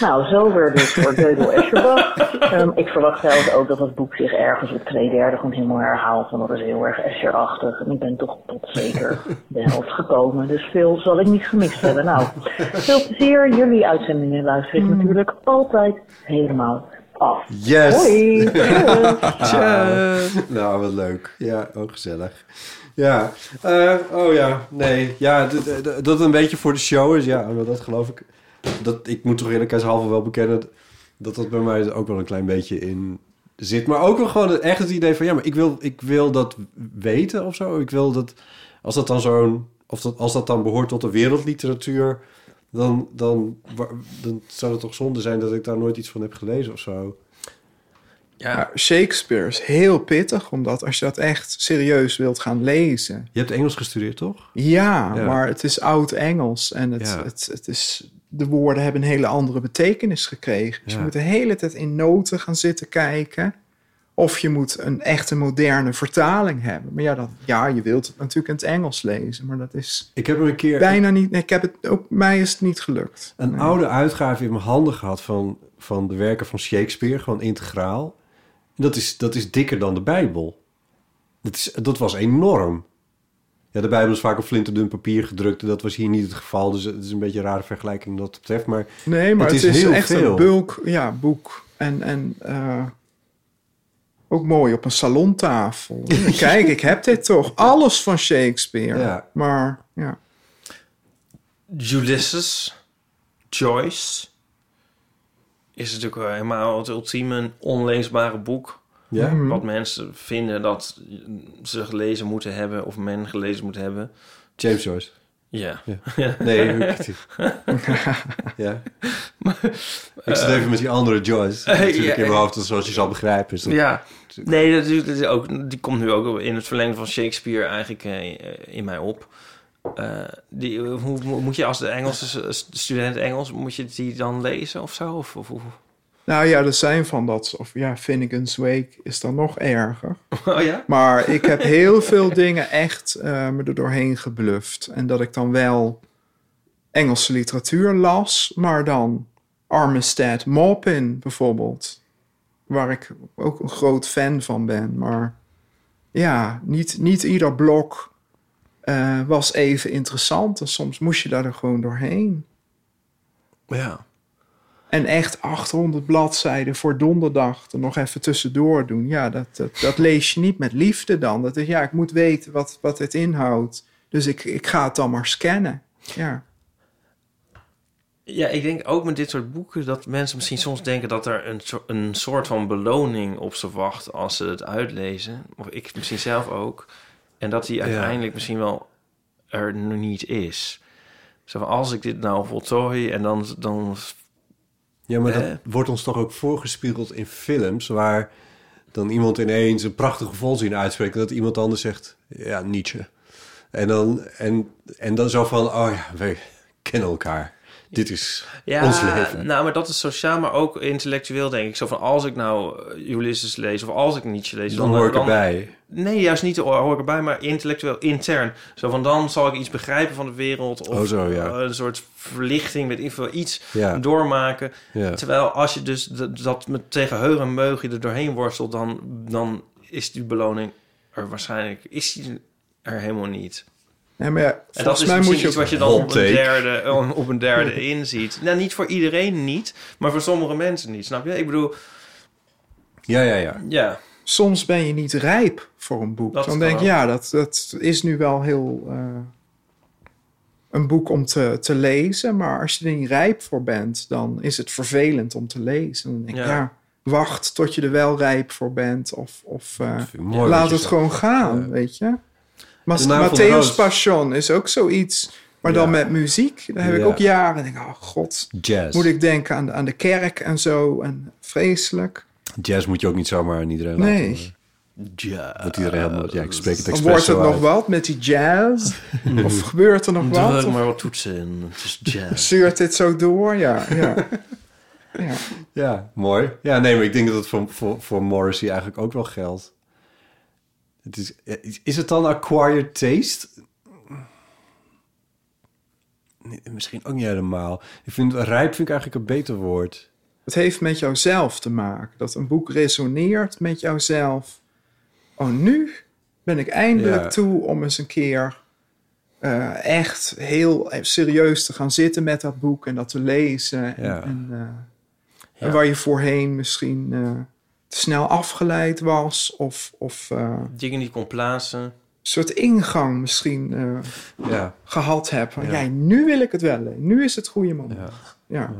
nou, zo weer dus voor Gödel Escherbach. Ehm, ik verwacht zelfs ook dat het boek zich ergens op twee derde gewoon helemaal herhaalt. Want dat is heel erg Escherachtig. En ik ben toch tot zeker de helft gekomen. Dus veel zal ik niet gemist hebben. Nou, veel plezier. Jullie uitzendingen luister ik natuurlijk altijd helemaal af. Yes! Hoi! Ah, nou, wat leuk. Ja, ook gezellig. Ja, eh, oh ja, nee. Ja, dat het een beetje voor de show is, ja, maar dat geloof ik. Dat, ik moet toch eerlijkheidshalve wel bekennen dat dat bij mij ook wel een klein beetje in zit. Maar ook wel gewoon echt het idee van, ja, maar ik wil, ik wil dat weten of zo. Ik wil dat, als dat dan zo'n, of dat, als dat dan behoort tot de wereldliteratuur, dan, dan, dan zou het toch zonde zijn dat ik daar nooit iets van heb gelezen of zo. Ja. Shakespeare is heel pittig, omdat als je dat echt serieus wilt gaan lezen. Je hebt Engels gestudeerd, toch? Ja, Ja. maar het is oud-Engels en het, Ja. het, het is, de woorden hebben een hele andere betekenis gekregen. Dus Ja. je moet de hele tijd in noten gaan zitten kijken. Of je moet een echte moderne vertaling hebben. Maar ja, dat, ja je wilt het natuurlijk in het Engels lezen, maar dat is Ik heb er een keer bijna niet. nee, Ik heb het, ook mij is het niet gelukt. een Nee. oude uitgave in mijn handen gehad van, van de werken van Shakespeare, gewoon integraal. Dat is, dat is dikker dan de Bijbel. Dat, is, dat was enorm. Ja, de Bijbel is vaak op flinterdun papier gedrukt. en Dat was hier niet het geval. Dus het is een beetje een rare vergelijking wat dat betreft. Maar Nee, maar het, is, heel echt veel. een bulk ja, boek. En, en eh, ook mooi op een salontafel. Kijk, ik heb dit toch. Alles van Shakespeare. Ja. Maar ja. Ulysses, Joyce, is natuurlijk helemaal het ultieme onleesbare boek. Ja? Mhm. Wat mensen vinden dat ze gelezen moeten hebben of men gelezen moet hebben. James Joyce. Ja. Ja. Nee, ja. Ik zit even met die andere Joyce. Natuurlijk ja, in mijn hoofd, zoals je zal begrijpen. Is dat, Ja, nee, dat is, dat is ook, die komt nu ook in het verlengde van Shakespeare eigenlijk eh, in mij op. Eh, die, hoe, moet je als de Engelse student Engels, moet je die dan lezen of zo? Of, of, of- Nou ja, er zijn van dat. Of ja, Finnegan's Wake is dan nog erger. Oh ja? Maar ik heb heel veel dingen echt eh, me er doorheen gebluft. En dat ik dan wel Engelse literatuur las, maar dan Armistead Maupin bijvoorbeeld. Waar ik ook een groot fan van ben. Maar ja, niet, niet ieder blok eh, was even interessant. En soms moest je daar er gewoon doorheen. Ja. En echt 800 bladzijden voor donderdag er nog even tussendoor doen. Ja, dat, dat, dat lees je niet met liefde dan. Dat is, ja, ik moet weten wat, wat het inhoudt. Dus ik, ik ga het dan maar scannen. Ja. Ja, ik denk ook met dit soort boeken dat mensen misschien soms denken dat er een, een soort van beloning op ze wacht als ze het uitlezen. Of ik misschien zelf ook. En dat die uiteindelijk misschien wel er nog niet is. Zo van, als ik dit nou voltooi en dan... dan Ja, maar dat wordt ons toch ook voorgespiegeld in films... waar dan iemand ineens een prachtige volzin uitspreekt... en dat iemand anders zegt, ja, Nietzsche. En dan, en, en dan zo van, oh ja, we kennen elkaar. Dit is Ja, ons leven. nou, maar dat is sociaal, maar ook intellectueel, denk ik. Zo van, als ik nou eh, Ulysses lees of als ik Nietzsche lees... Dan hoor ik erbij. Nee, juist niet hoor ik erbij, maar intellectueel, intern. Zo van, dan zal ik iets begrijpen van de wereld. Of Oh, zo, ja. eh, een soort verlichting, met iets Ja. doormaken. Ja. Terwijl als je dus dat met tegen en meug je er doorheen worstelt... dan, dan is die beloning er waarschijnlijk is die er helemaal niet. Ja, maar ja, En dat volgens is mij moet je iets ook- wat je dan Hot op een, derde, op een derde inziet. Nou, niet voor iedereen niet, maar voor sommige mensen niet, snap je? Ik bedoel, Ja, ja, ja. ja. Soms ben je niet rijp voor een boek. Dat dan denk je, ja, dat, dat is nu wel heel... eh, een boek om te, te lezen. Maar als je er niet rijp voor bent, dan is het vervelend om te lezen. Dan denk ik, Ja. ja, wacht tot je er wel rijp voor bent. Of, of eh, laat je het gewoon gaan, weet je. De Matthäus. Passion is ook zoiets. Maar Ja. dan met muziek. Daar heb ik Ja. ook jaren. En denk ik, oh god. Jazz. Moet ik denken aan, de- aan de kerk en zo. En vreselijk. Jazz moet je ook niet zomaar aan iedereen laten Nee. horen. Dat iedereen helemaal... Ja, ik spreek het Dan expres wordt het nog uit. wat met die jazz? of gebeurt er nog wat? Druk Of maar wat toetsen in, het is jazz. Zuurt dit zo door? Ja, ja. ja. Ja, mooi. Ja, nee, maar ik denk dat het voor, voor, voor Morrissey eigenlijk ook wel geldt. Het is, is het dan acquired taste? nee, misschien ook niet helemaal. Ik vind rijp vind ik eigenlijk een beter woord. Het heeft met jouzelf te maken. Dat een boek resoneert met jouzelf. Oh, nu ben ik eindelijk Ja. toe om eens een keer eh, echt heel serieus te gaan zitten met dat boek en dat te lezen. En, Ja. en, eh, en waar je voorheen misschien eh, te snel afgeleid was of, of eh, Dingen die kon plaatsen. een soort ingang misschien eh, Ja. gehad hebt. Van, Ja. ja. nu wil ik het wel. Nu is het goede moment. Ja.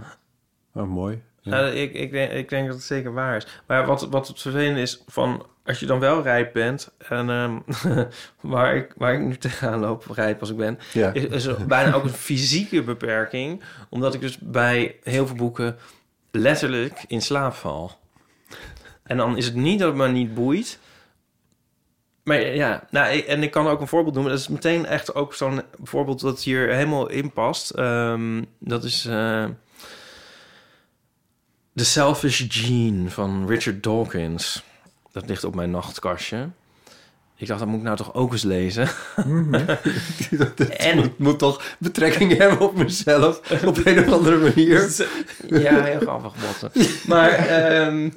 Oh, mooi. Ja, ik, ik, denk, ik denk dat het zeker waar is. Maar wat, wat het vervelende is, van als je dan wel rijp bent... en ehm, waar, ik, waar ik nu tegenaan loop, rijp als ik ben... Ja. is, is er bijna ook een fysieke beperking. Omdat ik dus bij heel veel boeken letterlijk in slaap val. En dan is het niet dat het me niet boeit... Maar ja, nou, en ik kan ook een voorbeeld noemen. Dat is meteen echt ook zo'n voorbeeld dat hier helemaal in past. Ehm, dat is eh The Selfish Gene van Richard Dawkins. Dat ligt op mijn nachtkastje. Ik dacht, dat moet ik nou toch ook eens lezen. en het moet toch betrekking hebben op mezelf op een of andere manier. ja, heel grappig, Botte. Maar ehm,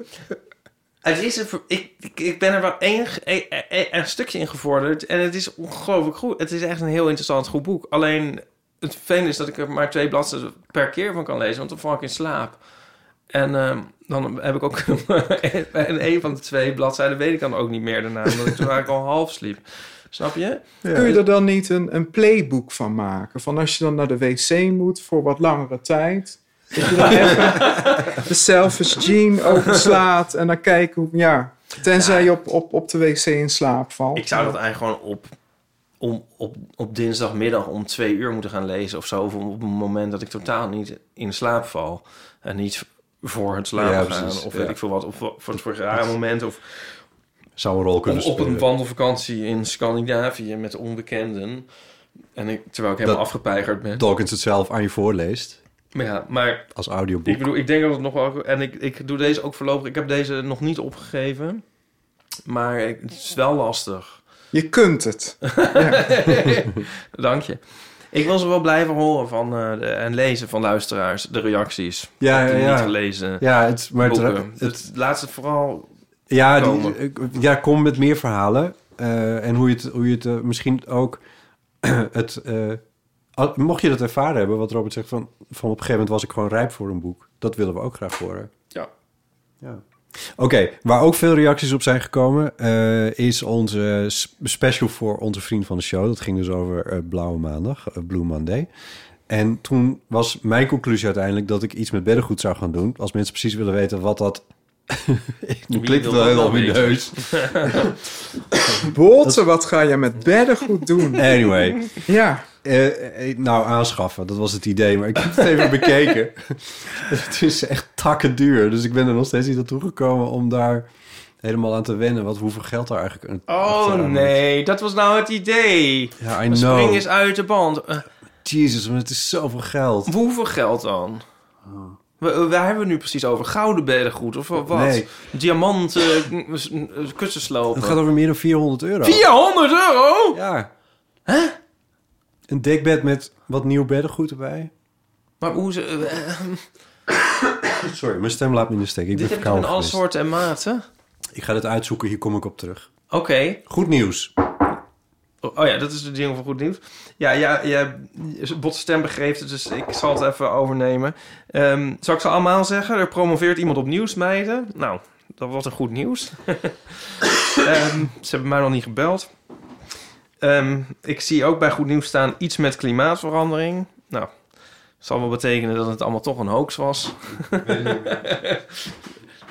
het is een, ik, ik, ik ben er wel één, een, een, een stukje in gevorderd. En het is ongelooflijk goed. Het is echt een heel interessant goed boek. Alleen het vervelende is dat ik er maar twee bladzijden per keer van kan lezen. Want dan val ik in slaap. En ehm, dan heb ik ook... en een van de twee bladzijden weet ik dan ook niet meer daarna. Omdat ik toen eigenlijk al half sliep. Snap je? Kun je er dan niet een, een playbook van maken? Van als je dan naar de wc moet voor wat langere tijd. Dat je dan even de selfish gene overslaat en dan kijken hoe... Ja, tenzij je op, op, op de wc in slaap valt. Ik zou dat eigenlijk gewoon op, om, op, op dinsdagmiddag om twee uur moeten gaan lezen of zo. Of op een moment dat ik totaal niet in slaap val. En niet voor het slapen Ja, gaan. Of ja. weet ik veel wat. Of voor het rare moment. Of Zou een rol kunnen op, op spelen. een wandelvakantie in Scandinavië met onbekenden. En ik, terwijl ik helemaal Dat afgepeigerd ben. Dawkins het zelf aan je voorleest. Maar ja, maar Als audioboek. ik bedoel, ik denk dat het nog wel... En ik, ik doe deze ook voorlopig. Ik heb deze nog niet opgegeven. Maar ik- het is wel lastig. Je kunt het. Dank je. Ik wil ze wel blijven horen van, eh, de, en lezen van luisteraars, de reacties. Ja, ja, ja. niet gelezen Ja, het- maar het- het- Dus laat het vooral Ja, komen. die, ja, kom met meer verhalen. Eh, en hoe je het, hoe je het eh, misschien ook... het, eh, mocht je dat ervaren hebben, wat Robert zegt... Van, van op een gegeven moment was ik gewoon rijp voor een boek. Dat willen we ook graag horen. Ja. ja. Oké, waar ook veel reacties op zijn gekomen... eh, is onze special voor onze vriend van de show. Dat ging dus over eh, Blauwe Maandag, eh, Blue Monday. En toen was mijn conclusie uiteindelijk... dat ik iets met beddengoed zou gaan doen. Als mensen precies willen weten wat dat... nu klinkt het wel heel omineus. Botte, wat ga je met beddengoed doen? Anyway. Ja. Eh, eh, nou, aanschaffen, dat was het idee. Maar ik heb het even bekeken. het is echt takken duur. Dus ik ben er nog steeds niet naartoe gekomen om daar helemaal aan te wennen. Wat, hoeveel geld daar eigenlijk Oh moet. nee, dat was nou het idee. Ja, I We know. springen eens uit de band. Eh, Jezus, maar het is zoveel geld. hoeveel geld dan? Oh. Waar, waar hebben we nu precies over? Gouden beddengoed of wat? Nee. Diamanten, kussenslopen. Het gaat over meer dan 400 euro. 400 euro? Ja. Een dekbed met wat nieuw beddengoed erbij. Maar hoe ze... eh, Sorry, mijn stem laat me in de steek. Ik dit ben heb je in verkouden alle geweest. soorten en maten? Ik ga dit uitzoeken, hier kom ik op terug. Oké. Goed nieuws. Oh ja, dat is de ding van goed nieuws. Ja, ja, ja Botte stem begreep het, dus ik zal het even overnemen. Ehm, zal ik ze allemaal zeggen? Er promoveert iemand op nieuwsmeiden. Nou, dat was een goed nieuws. Ehm, ze hebben mij nog niet gebeld. Ehm, ik zie ook bij goed nieuws staan iets met klimaatverandering. Nou, zal wel betekenen dat het allemaal toch een hoax was.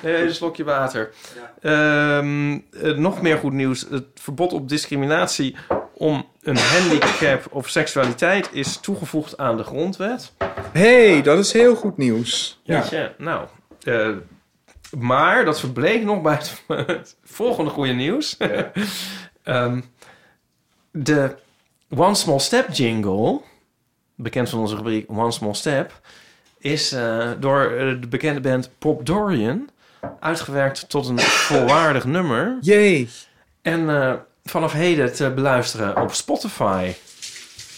Nee, een slokje water. Ehm, eh, nog meer goed nieuws. Het verbod op discriminatie om een handicap of seksualiteit is toegevoegd aan de grondwet. hey, dat is heel goed nieuws. Ja. Nou. eh, maar dat verbleek nog bij het, het volgende goede nieuws. Ehm, de One Small Step jingle, bekend van onze rubriek One Small Step, is eh, door eh, de bekende band Pop Dorian uitgewerkt tot een volwaardig nummer. Jee. En eh, vanaf heden te beluisteren op Spotify.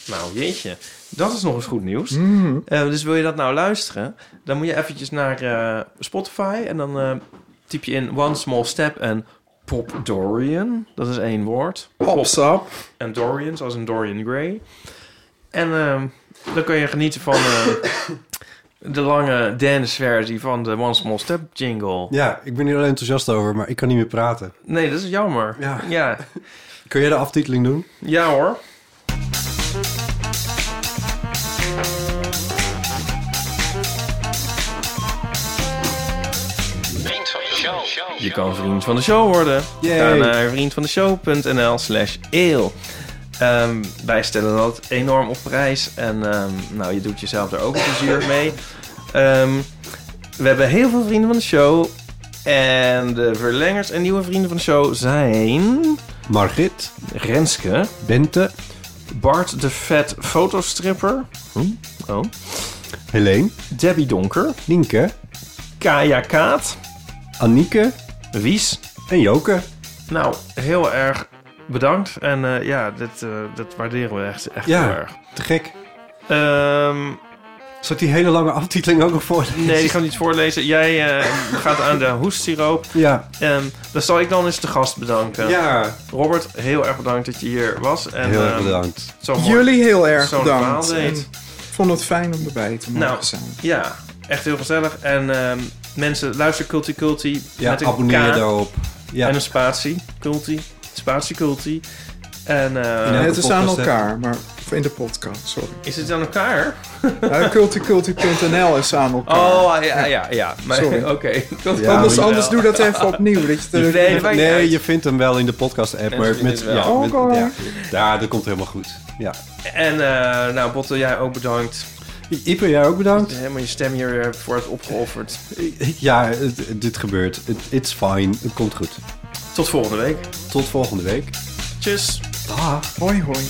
Nou, jeetje. Dat is nog eens goed nieuws. Mhm. Eh, dus wil je dat nou luisteren? Dan moet je eventjes naar Spotify en dan typ je in One Small Step en Pop Dorian. Dat is één woord. Popsap. En Dorian, zoals een Dorian Gray. En ehm, dan kun je genieten van eh, de lange dance-versie van de One Small Step jingle. Ja, ik ben hier al enthousiast over, maar ik kan niet meer praten. Nee, dat is jammer. Ja. Ja, Kun jij de aftiteling doen? ja hoor. Je kan vriend van de show worden. Yay. Ga naar vriendvandeshow.nl slash eeuw. Ehm, wij stellen dat enorm op prijs. En ehm, nou, je doet jezelf er ook een plezier mee. Ehm, we hebben heel veel vrienden van de show. En de verlengers en nieuwe vrienden van de show zijn... Margit, Renske, Bente, Bart de Vet fotostripper. Hm? Oh. Helene, Debbie Donker, Nienke, Kaya Kaat, Annieke Wies. en Joke. Nou, heel erg bedankt. En eh, ja, dit, eh, dat waarderen we echt, echt Ja. heel erg. Te gek. Ehm, Zal ik die hele lange aftiteling ook nog voorlezen? nee, die kan niet voorlezen. Jij eh, gaat aan de hoestsiroop. Ja. Ehm dan zal ik dan eens de gast bedanken. Ja. Robert, heel erg bedankt dat je hier was. En, Heel erg ehm, bedankt. Mooi- Jullie heel erg bedankt. Ik vond het fijn om erbij te mogen Nou, zijn. ja, echt heel gezellig. En ehm, mensen, luister Culti Culti. Ja, met een abonneer K daarop. Ja. En een spatie. Culti. Spatie Culti. En, eh, In elke het is aan hè? elkaar, maar in de podcast, sorry. is het aan elkaar? Culticulti.nl is aan elkaar. Oh, ja, ja, ja. Maar, Sorry. Oké. Ja, anders, anders doe dat even opnieuw. Dat je Je- Nee, nee, je vindt hem wel in de podcast-app, maar met, ja, met- ja, ja, dat komt helemaal goed. Ja. En uh, nou, Botte, jij ook bedankt. Ipe, jij ook bedankt. Helemaal je stem hier voor het opgeofferd. Ja, het- dit gebeurt. Het it's fine. Het komt goed. Tot volgende week. Tot volgende week. Tjus. Dag. Hoi, hoi.